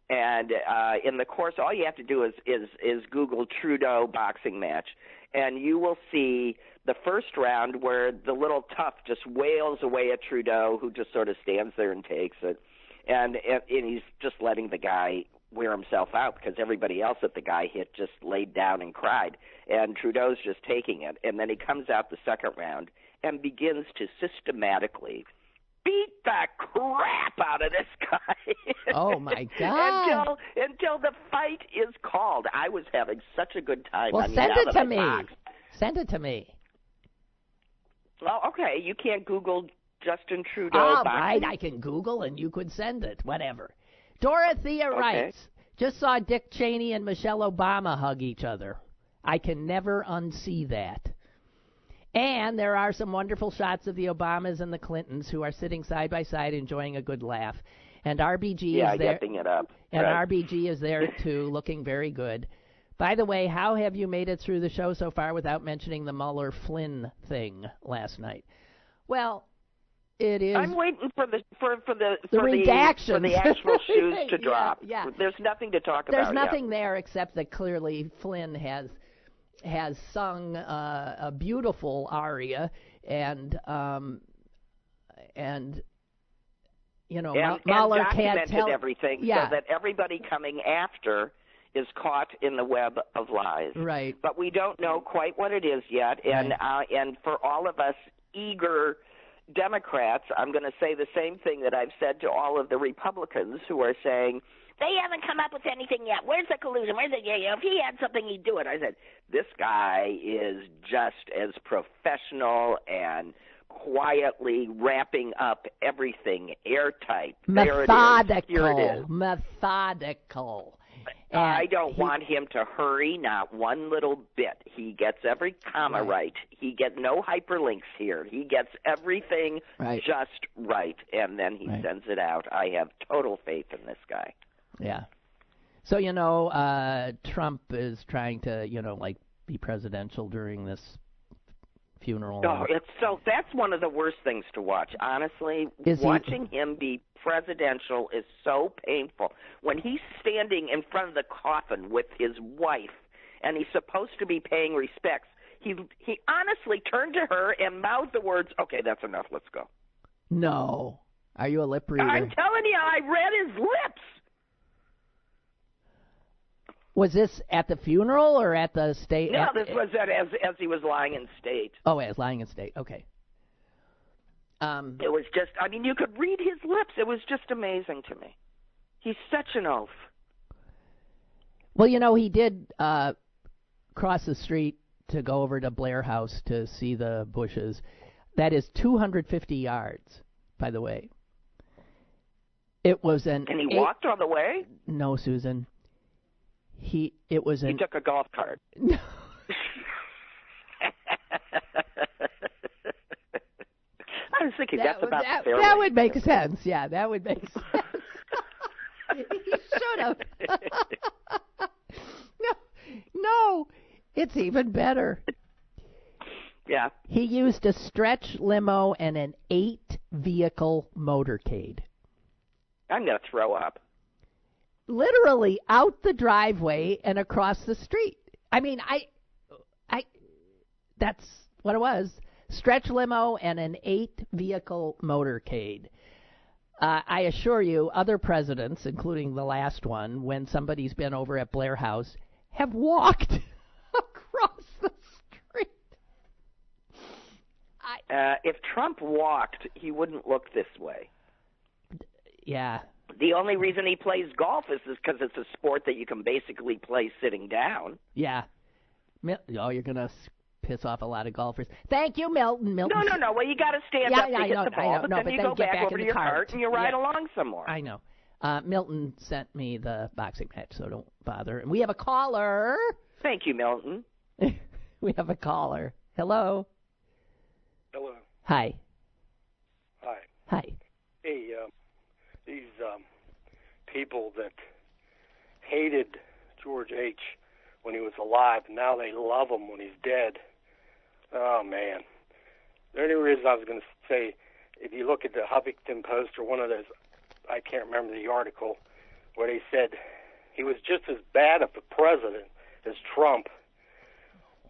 S3: And uh, in the course, all you have to do is is is Google Trudeau boxing match, and you will see the first round where the little tough just wails away at Trudeau, who just sort of stands there and takes it, and and, and he's just letting the guy wear himself out because everybody else that the guy hit just laid down and cried, and Trudeau's just taking it, and then he comes out the second round and begins to systematically beat the crap out of this guy.
S2: Oh, my God.
S3: until until the fight is called. I was having such a good time.
S2: well, send it to me.
S3: boxed-
S2: Send it to me.
S3: Well, okay, you can't Google Justin Trudeau
S2: All right, I can Google and you could send it. Whatever. Dorothea
S3: Okay.
S2: writes, just saw Dick Cheney and Michelle Obama hug each other. I can never unsee that. And there are some wonderful shots of the Obamas and the Clintons who are sitting side by side enjoying a good laugh. And RBG
S3: yeah,
S2: is there.
S3: it up.
S2: And
S3: Right.
S2: RBG is there too, looking very good. By the way, how have you made it through the show so far without mentioning the Mueller Flynn thing last night? Well, it is.
S3: I'm waiting for the for for the
S2: The
S3: for the for the actual shoes to drop.
S2: yeah.
S3: There's nothing to talk
S2: There's
S3: about. yet.
S2: nothing there except that clearly Flynn has has sung uh, a beautiful aria and um and you know
S3: and, and
S2: can't
S3: documented
S2: tell
S3: everything
S2: Yeah.
S3: so that everybody coming after is caught in the web of lies.
S2: right
S3: But we don't know quite what it is yet, and uh, and for all of us eager Democrats, I'm going to say the same thing that I've said to all of the Republicans who are saying they haven't come up with anything yet. Where's the collusion? Where's the yeah? You know, if he had something, he'd do it. I said this guy is just as professional and quietly wrapping up everything airtight. There it is. Here it
S2: methodical methodical
S3: I don't
S2: he-
S3: want him to hurry, not one little bit. He gets every comma
S2: Right.
S3: right. He gets no hyperlinks here. He gets everything
S2: Right.
S3: just right, and then he
S2: Right.
S3: sends it out. I have total faith in this guy.
S2: Yeah. So you know, uh, Trump is trying to, you know, like be presidential during this funeral.
S3: Oh, it's so that's one of the worst things to watch. Honestly,
S2: Is he-
S3: watching him be presidential is so painful. When he's standing in front of the coffin with his wife and he's supposed to be paying respects, he he honestly turned to her and mouthed the words, "Okay, that's enough. Let's go."
S2: no. Are you a lip reader?
S3: I'm telling you, I read his lips.
S2: Was this at the funeral or at the state?
S3: No,
S2: at-
S3: this was at, as as he was lying in state.
S2: Oh, as lying in state. Okay. Um,
S3: It was just, I mean, you could read his lips. It was just amazing to me. He's such an oaf.
S2: well, you know, he did uh, cross the street to go over to Blair House to see the Bushes. That is 250 yards, by the way. It was an.
S3: And he
S2: eight-
S3: walked all the way.
S2: No, Susan. He. It was
S3: He took a golf cart. No. I was thinking
S2: that,
S3: that's
S2: would-
S3: about
S2: that, that would make sense. Yeah, that would make sense. he should have. no, no, it's even better.
S3: Yeah.
S2: He used a stretch limo and an eight vehicle motorcade.
S3: I'm gonna throw up.
S2: Literally out the driveway and across the street. I mean, I I that's what it was. Stretch limo and an eight vehicle motorcade. Uh, I assure you, other presidents, including the last one, when somebody's been over at Blair House, have walked across the street. I,
S3: Uh, if Trump walked, he wouldn't look this way.
S2: yeah,
S3: The only reason he plays golf is is because it's a sport that you can basically play sitting down.
S2: yeah. Mil- oh, you're gonna piss off a lot of golfers. Thank you, Milton. Milton.
S3: No, no, no. Well, you got to stand
S2: Yeah,
S3: up
S2: yeah,
S3: to
S2: I
S3: hit
S2: know,
S3: the ball,
S2: know.
S3: but
S2: No,
S3: then
S2: but
S3: you
S2: then
S3: go back,
S2: back
S3: over to your
S2: cart.
S3: cart and you ride
S2: Yeah.
S3: along some more.
S2: I know. Uh, Milton sent me the boxing match, so don't bother. And we have a caller.
S3: Thank you, Milton.
S2: we have a caller. Hello.
S5: Hello.
S2: Hi.
S5: Hi.
S2: Hi.
S5: Hey, um, these um, people that hated George H. when he was alive, now they love him when he's dead. Oh man. The only reason I was going to say, if you look at the Huffington Post or one of those, I can't remember the article, where they said he was just as bad of a president as Trump,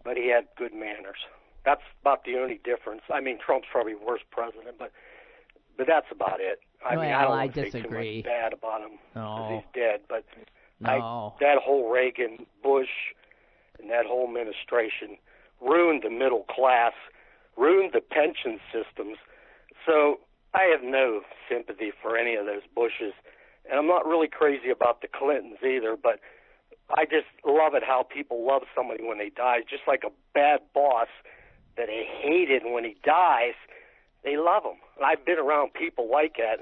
S5: but he had good manners. That's about the only difference. I mean, Trump's probably worse president, but but that's about it. I mean, I don't
S2: I
S5: say too
S2: disagree.
S5: much bad about him because
S2: No.
S5: he's dead, but I, that whole Reagan, Bush, and that whole administration ruined the middle class, ruined the pension systems. So I have no sympathy for any of those Bushes, and I'm not really crazy about the Clintons either. But I just love it how people love somebody when they die, just like a bad boss that they hated when he dies. They love him, and I've been around people like that.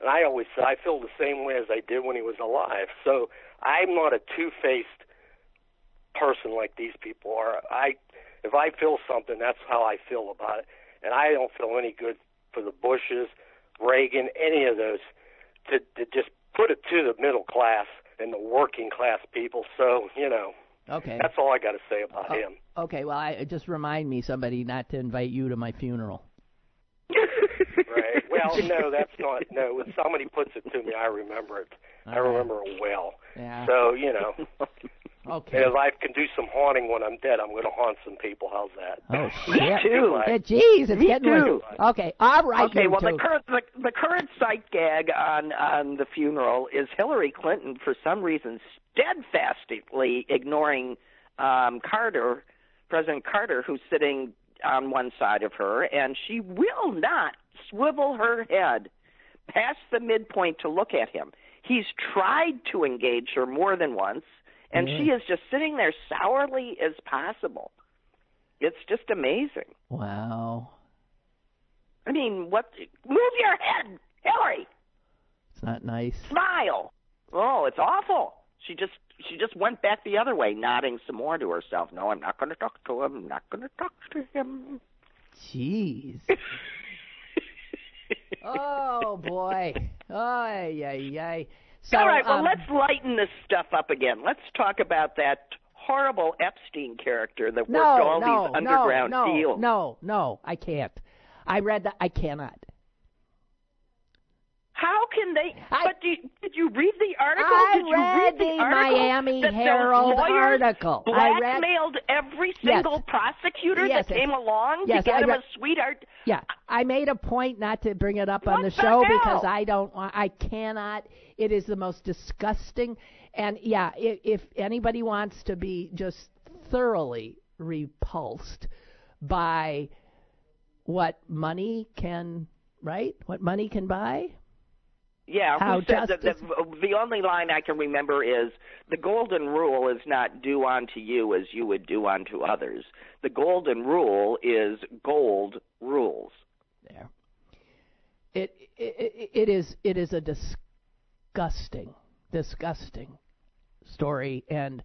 S5: And I always say I feel the same way as I did when he was alive. So I'm not a two-faced person like these people are. I if I feel something, that's how I feel about it. And I don't feel any good for the Bushes, Reagan, any of those to to just put it to the middle class and the working class people. So, you know,
S2: Okay.
S5: that's all I got to say about uh, him.
S2: Okay. Well, I just remind me somebody not to invite you to my funeral.
S5: Right. Well, no, that's not. No, when somebody puts it to me, I remember it. I
S2: All right.
S5: remember it well.
S2: Yeah.
S5: So, you know,
S2: Okay.
S5: and if I can do some haunting when I'm dead, I'm going to haunt some people. How's that?
S2: Oh
S3: Me
S2: shit.
S3: too.
S2: Yeah, Jeez, it's
S3: Me
S2: getting
S3: too.
S2: worse. Okay. All right.
S3: Okay,
S2: you
S3: well, the current the, the current sight gag on on the funeral is Hillary Clinton for some reason steadfastly ignoring um, Carter, President Carter, who's sitting on one side of her, and she will not swivel her head past the midpoint to look at him. He's tried to engage her more than once, and she mm. is just sitting there sourly as possible. It's just amazing.
S2: Wow.
S3: I mean, what? Move your head, Hillary.
S2: It's not nice.
S3: Smile. Oh, it's awful. She just she just went back the other way, nodding some more to herself. No, I'm not going to talk to him. I'm not going to talk to him.
S2: Jeez. oh boy. Ay ay ay. So,
S3: All right, well,
S2: um,
S3: let's lighten this stuff up again. Let's talk about that horrible Epstein character that
S2: no,
S3: worked all
S2: no,
S3: these underground
S2: no, no,
S3: deals.
S2: No, no, I can't. I read that. I cannot.
S3: How can they?
S2: I-
S3: but do you, did you read the article?
S2: I
S3: did you
S2: read
S3: read
S2: the
S3: article
S2: Miami Herald article. I read-
S3: Blackmailed every
S2: Yes.
S3: single prosecutor
S2: Yes,
S3: that came along
S2: Yes,
S3: to get
S2: I
S3: him
S2: read-
S3: a sweetheart.
S2: Yeah, I made a point not to bring it up on the
S3: the
S2: show
S3: hell?
S2: because I don't. want I cannot. It is the most disgusting. And yeah, if, if anybody wants to be just thoroughly repulsed by what money can, right? What money can buy,
S3: Yeah,
S2: how
S3: who said that the, the only line I can remember is the golden rule is not do unto you as you would do unto others. The golden rule is gold rules.
S2: there. It, it it is it is a disgusting, disgusting story, and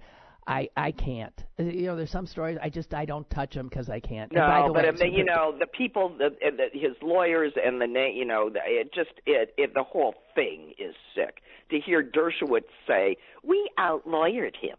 S2: I I can't. Uh, you know, there's some stories I just I don't touch them because I can't.
S3: No, but
S2: way,
S3: I mean, you know, the people, the, uh, the, his lawyers and the name, you know, the- it just it, it the whole thing is sick. To hear Dershowitz say, "We outlawyered him."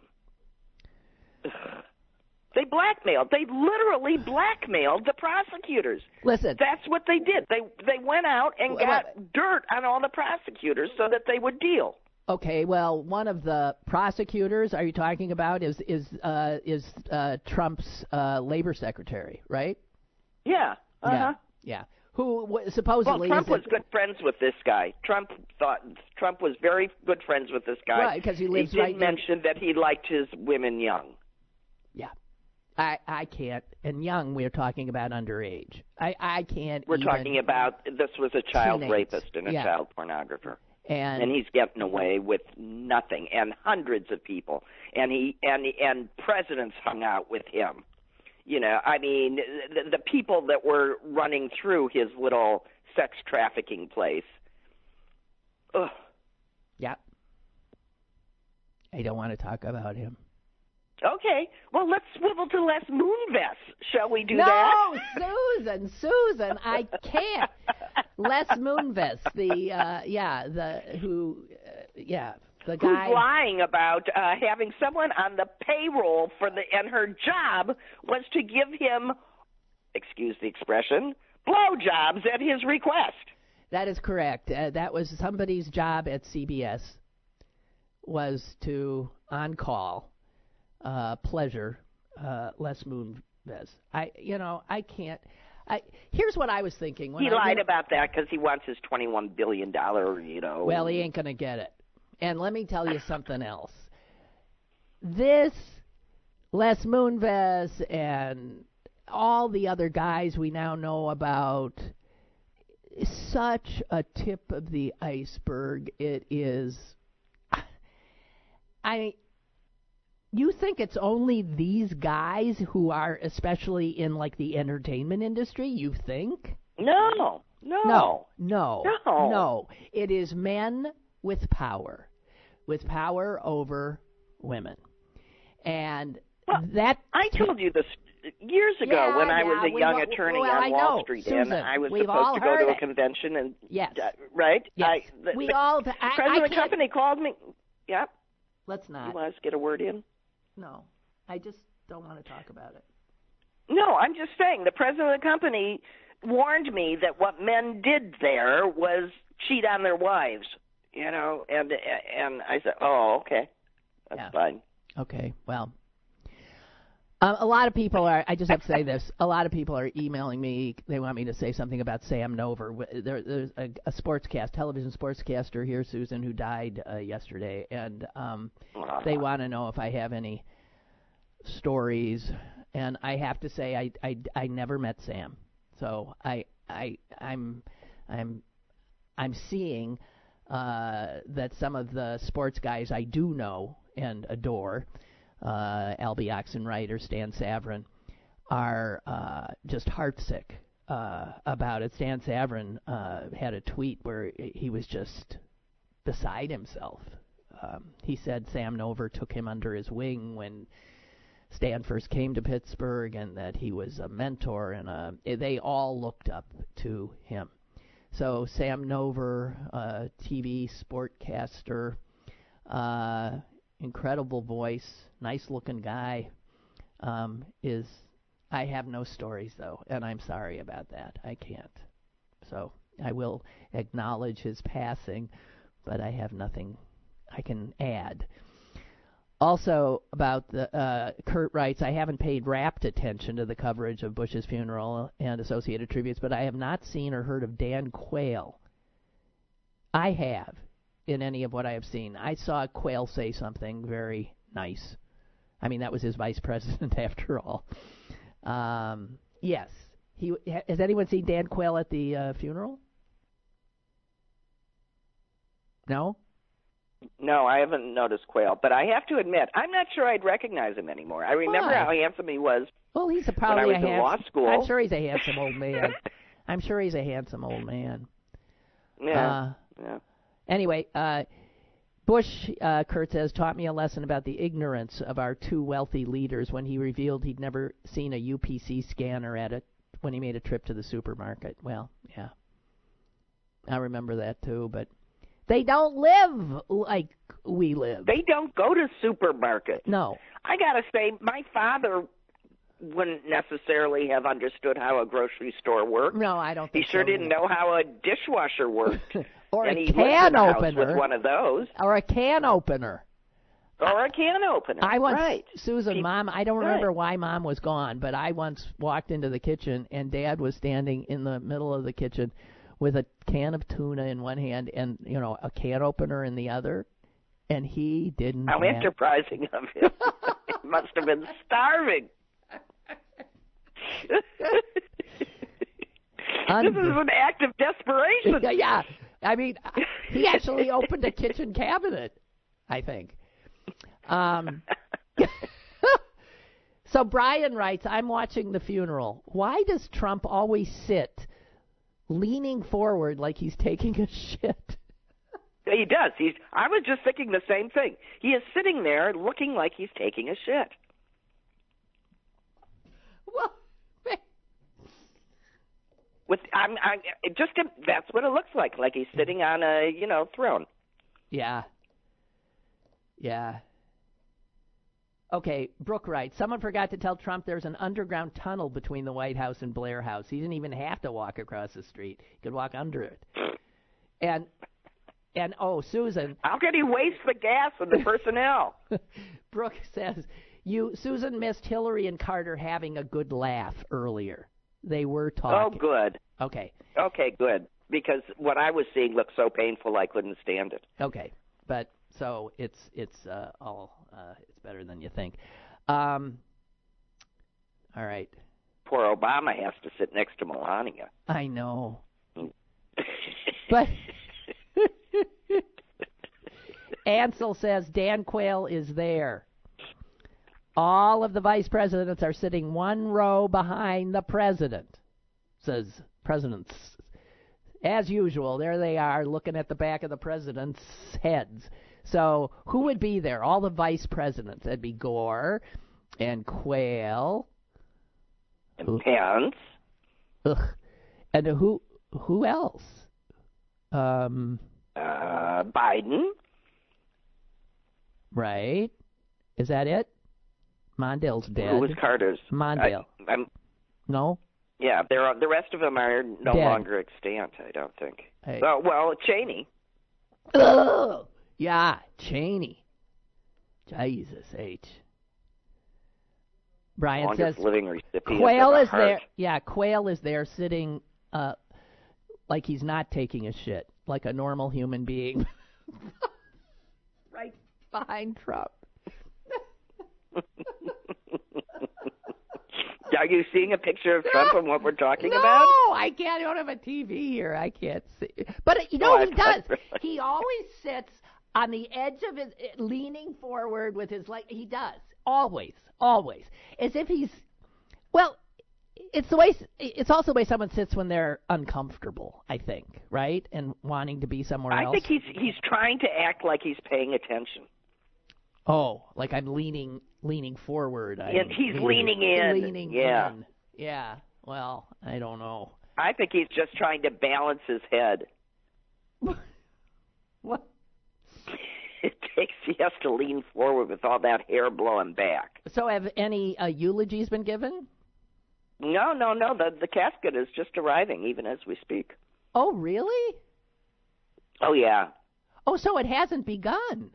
S3: They blackmailed. They literally blackmailed the prosecutors.
S2: listen.
S3: That's what they did. They they went out and got dirt on all the prosecutors so that they would deal.
S2: Okay, well, one of the prosecutors are you talking about is is uh, is uh, Trump's uh, labor secretary, right?
S3: Yeah. Uh-huh.
S2: Yeah, yeah. Who w-
S3: Well,
S2: supposedly
S3: Trump
S2: is
S3: was good friends with this guy. Trump thought Trump was very good friends with this guy.
S2: Right, 'cause he lives
S3: did
S2: right near-
S3: mention that he liked his women young.
S2: Yeah. I I can't. And young, we're talking about underage. I I can't.
S3: We're talking about this was a child
S2: Teenage.
S3: rapist and a
S2: Yeah.
S3: child pornographer.
S2: And,
S3: and he's getting away with nothing and hundreds of people and he and and presidents hung out with him you know i mean the, the people that were running through his little sex trafficking place Ugh.
S2: yeah. I don't want to talk about him.
S3: Okay well let's swivel to Les Moonves shall we do
S2: no,
S3: that No,
S2: Susan, Susan, I can't. Les Moonves, the uh, yeah, the who, uh, yeah, the guy.
S3: who's lying about uh, having someone on the payroll for the and her job was to give him excuse the expression blowjobs at his request
S2: That is correct. Uh, that was somebody's job at CBS was to on call uh, pleasure uh, Les Moonves. I you know I can't. I here's what I was thinking when
S3: he
S2: I,
S3: lied about that because he wants his twenty-one billion dollar, you know.
S2: Well, he ain't gonna get it. And let me tell you something else. This Les Moonves and all the other guys we now know about is such a tip of the iceberg. It is. I. You think it's only these guys who are, especially in like the entertainment industry? You think?
S3: no, no,
S2: No, no,
S3: No.
S2: no. It is men with power, with power over women, and
S3: Well,
S2: that.
S3: I told you this years ago
S2: Yeah,
S3: when I was a young attorney
S2: well,
S3: on Wall Street,
S2: Susan,
S3: and I was supposed to go to a
S2: it.
S3: convention, and
S2: Yes.
S3: uh, right?
S2: Yes.
S3: I, the,
S2: we
S3: the
S2: all. I,
S3: president
S2: I
S3: of the company called me. Yep.
S2: Let's
S3: You
S2: not.
S3: want us to get a word in?
S2: No, I just don't want to talk about it.
S3: No, I'm just saying the president of the company warned me that what men did there was cheat on their wives. You know, and and I said, oh, okay, that's
S2: Yeah.
S3: fine.
S2: Okay. Well, um, a lot of people are. I just have to say this. A lot of people are emailing me. They want me to say something about Sam Nover. There, there's a, a sportscast, television sportscaster here, Susan, who died uh, yesterday, and um, they want to know if I have any stories. And I have to say, I, I, I never met Sam, so I, I, I'm, I'm, I'm seeing uh, that some of the sports guys I do know and adore, uh, Alby Oxenreiter, or Stan Savran, are uh, just heartsick uh, about it. Stan Savran uh, had a tweet where he was just beside himself. Um, he said Sam Nover took him under his wing when Stan first came to Pittsburgh, and that he was a mentor, and a, they all looked up to him. So Sam Nover, uh, TV sportcaster, uh, incredible voice, nice looking guy, um, is. I have no stories though, and I'm sorry about that. I can't. So I will acknowledge his passing, but I have nothing I can add. Also, about the uh, Kurt writes, I haven't paid rapt attention to the coverage of Bush's funeral and associated tributes, but I have not seen or heard of Dan Quayle. I have in any of what I have seen. I saw Quayle say something very nice. I mean, that was his vice president after all. Um, yes, he has anyone seen Dan Quayle at the uh, funeral? No.
S3: No, I haven't noticed Quayle, but I have to admit, I'm not sure I'd recognize him anymore. I remember
S2: Why?
S3: how handsome he was.
S2: Well, he's a
S3: When I was
S2: a
S3: in
S2: handsome.
S3: law school.
S2: I'm sure he's a handsome old man. I'm sure he's a handsome old man.
S3: Yeah.
S2: Uh,
S3: yeah.
S2: Anyway, uh, Bush, uh, Kurt says, taught me a lesson about the ignorance of our two wealthy leaders when he revealed he'd never seen a UPC scanner at it when he made a trip to the supermarket. Well, yeah. I remember that too, but they don't live like we live.
S3: They don't go to supermarkets.
S2: no.
S3: I gotta say, my father wouldn't necessarily have understood how a grocery store worked.
S2: No, I don't think He
S3: sure
S2: so
S3: didn't
S2: either.
S3: know how a dishwasher worked.
S2: or
S3: and
S2: a can
S3: in a house
S2: opener.
S3: with one of those,
S2: or a can opener.
S3: or a can opener.
S2: I once,
S3: right.
S2: Susan,
S3: Peop-
S2: mom, I don't
S3: right.
S2: remember why mom was gone, but I once walked into the kitchen and dad was standing in the middle of the kitchen with a can of tuna in one hand and, you know, a can opener in the other. And he didn't.
S3: How
S2: have-
S3: enterprising of him. he must have been starving. this is an act of desperation.
S2: yeah, yeah. I mean, he actually opened a kitchen cabinet, I think. Um, so Brian writes, I'm watching the funeral. Why does Trump always sit leaning forward like he's taking a shit?
S3: He does. He's. I was just thinking the same thing. He is sitting there looking like he's taking a shit.
S2: Well,
S3: With I'm. I it just. That's what it looks like. Like he's sitting on a you know throne.
S2: yeah. Yeah. Okay, Brooke writes, someone forgot to tell Trump there's an underground tunnel between the White House and Blair House. He didn't even have to walk across the street. He could walk under it. And and oh, Susan,
S3: How could he waste the gas and the personnel?
S2: Brooke says, "You Susan missed Hillary and Carter having a good laugh earlier. They were talking.
S3: oh, good.
S2: Okay,
S3: Okay, good. Because what I was seeing looked so painful, I couldn't stand it.
S2: okay, but so it's it's uh, all uh, it's better than you think. Um, all right,
S3: Poor Obama has to sit next to Melania.
S2: I know, but Ansel says Dan Quayle is there. All of the vice presidents are sitting one row behind the president, says presidents. As usual, there they are looking at the back of the president's heads. So who would be there? All the vice presidents. That'd be Gore and Quayle.
S3: and Pence.
S2: Ugh. And who who else? Um,
S3: Uh, Biden.
S2: right. Is that it? Mondale's dead.
S3: Who was Carter's?
S2: Mondale.
S3: I, I'm,
S2: no?
S3: yeah, there are, the rest of them are no
S2: Dead.
S3: longer extant. I don't think.
S2: Hey.
S3: Oh, well, Cheney.
S2: Oh Yeah, Cheney. Jesus H. Brian
S3: longest
S2: says
S3: living recipient. Quayle
S2: is there. Yeah, Quayle is there sitting uh like he's not taking a shit, like a normal human being. right behind Trump.
S3: Are you seeing a picture of Trump and what we're talking
S2: no,
S3: about?
S2: No, I can't. I don't have a TV here. I can't see. But you know
S3: Oh,
S2: he does?
S3: thought-
S2: He always sits on the edge of his, uh, leaning forward with his leg. He does always, always, as if he's. Well, it's the way. It's also the way someone sits when they're uncomfortable. I think, right, and wanting to be somewhere
S3: I
S2: else.
S3: I think he's he's trying to act like he's paying attention.
S2: Oh, like I'm leaning, leaning forward. I'm
S3: Yeah, he's leaning in.
S2: Leaning
S3: Yeah.
S2: in. Yeah. Well, I don't know.
S3: I think he's just trying to balance his head.
S2: What?
S3: It takes he has to lean forward with all that hair blowing back.
S2: So, have any uh, eulogies been given?
S3: No, no, no. The the casket is just arriving even as we speak.
S2: Oh, really?
S3: Oh yeah.
S2: Oh, so it hasn't begun.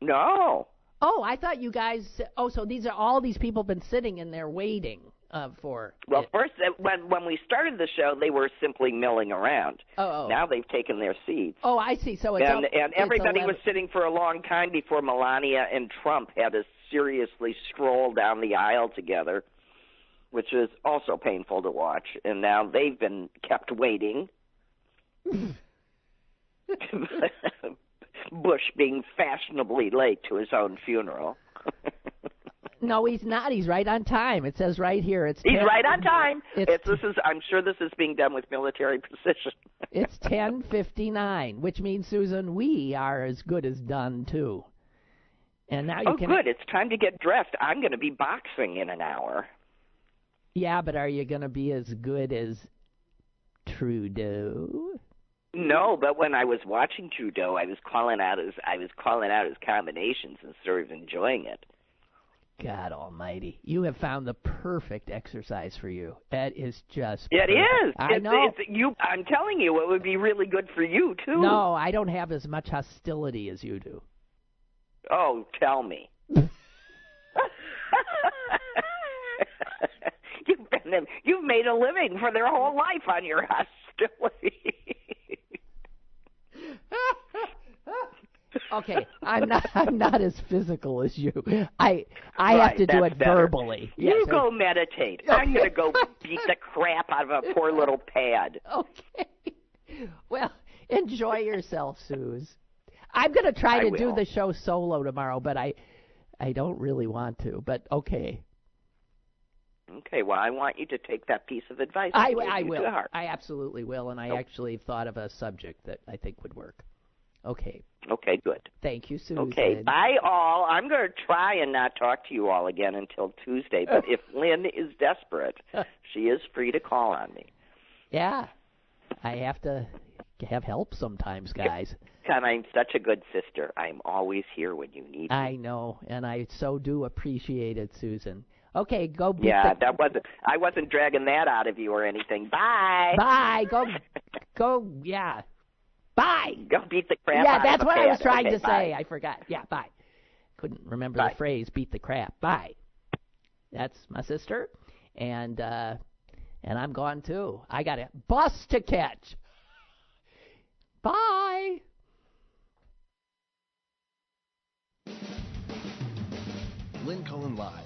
S3: No.
S2: Oh, I thought you guys. Oh, so these are all these people been sitting in there waiting uh, for.
S3: Well,
S2: it.
S3: first uh, when when we started the show, they were simply milling around.
S2: Oh, oh.
S3: Now they've taken their seats.
S2: Oh, I see. So it's
S3: and and everybody
S2: 11
S3: was sitting for a long time before Melania and Trump had to seriously stroll down the aisle together, which is also painful to watch. And now they've been kept waiting. Bush being fashionably late to his own funeral.
S2: no, he's not. He's right on time. It says right here. It's
S3: he's
S2: 10,
S3: right on time.
S2: It's,
S3: It's, this is. I'm sure this is being done with military precision.
S2: it's ten fifty nine, which means Susan, we are as good as done too. And now you
S3: oh,
S2: can.
S3: good. It's time to get dressed. I'm going to be boxing in an hour.
S2: Yeah, but are you going to be as good as Trudeau?
S3: No, but when I was watching Trudeau, I was calling out his I was calling out his combinations and sort of enjoying it.
S2: God Almighty, you have found the perfect exercise for you. That is just.
S3: It
S2: perfect.
S3: is.
S2: I
S3: it's,
S2: know.
S3: It's, you. I'm telling you, it would be really good for you too.
S2: No, I don't have as much hostility as you do.
S3: Oh, tell me. you've been you've made a living for their whole life on your hostility.
S2: Okay, I'm not. I'm not as physical as you. I I
S3: Right,
S2: have to do it
S3: better.
S2: verbally.
S3: You
S2: Yes,
S3: go meditate. I'm gonna go beat the crap out of a poor little pad.
S2: Okay. Well, enjoy yourself, Suze. I'm going to try
S3: I
S2: to do the show solo tomorrow, but I I don't really want to. But okay.
S3: Okay, well, I want you to take that piece of advice.
S2: I, I will. I absolutely will, and I
S3: Oh.
S2: actually thought of a subject that I think would work. Okay.
S3: Okay, good.
S2: Thank you, Susan.
S3: Okay, bye all. I'm going to try and not talk to you all again until Tuesday, but if Lynn is desperate, she is free to call on me.
S2: Yeah. I have to have help sometimes, guys.
S3: And I'm such a good sister. I'm always here when you need me.
S2: I know, and I so do appreciate it, Susan. Okay, go beat
S3: Yeah,
S2: the
S3: that wasn't. I wasn't dragging that out of you or anything. Bye.
S2: Bye. Go go yeah. Bye.
S3: Go beat the crap
S2: yeah,
S3: out
S2: that's
S3: of
S2: what I was trying
S3: Okay,
S2: to say. I forgot. Yeah, bye. Couldn't remember
S3: Bye.
S2: the phrase beat the crap. Bye. That's my sister. And uh and I'm gone too. I got a bus to catch. Bye.
S1: Lynn Cullen Live,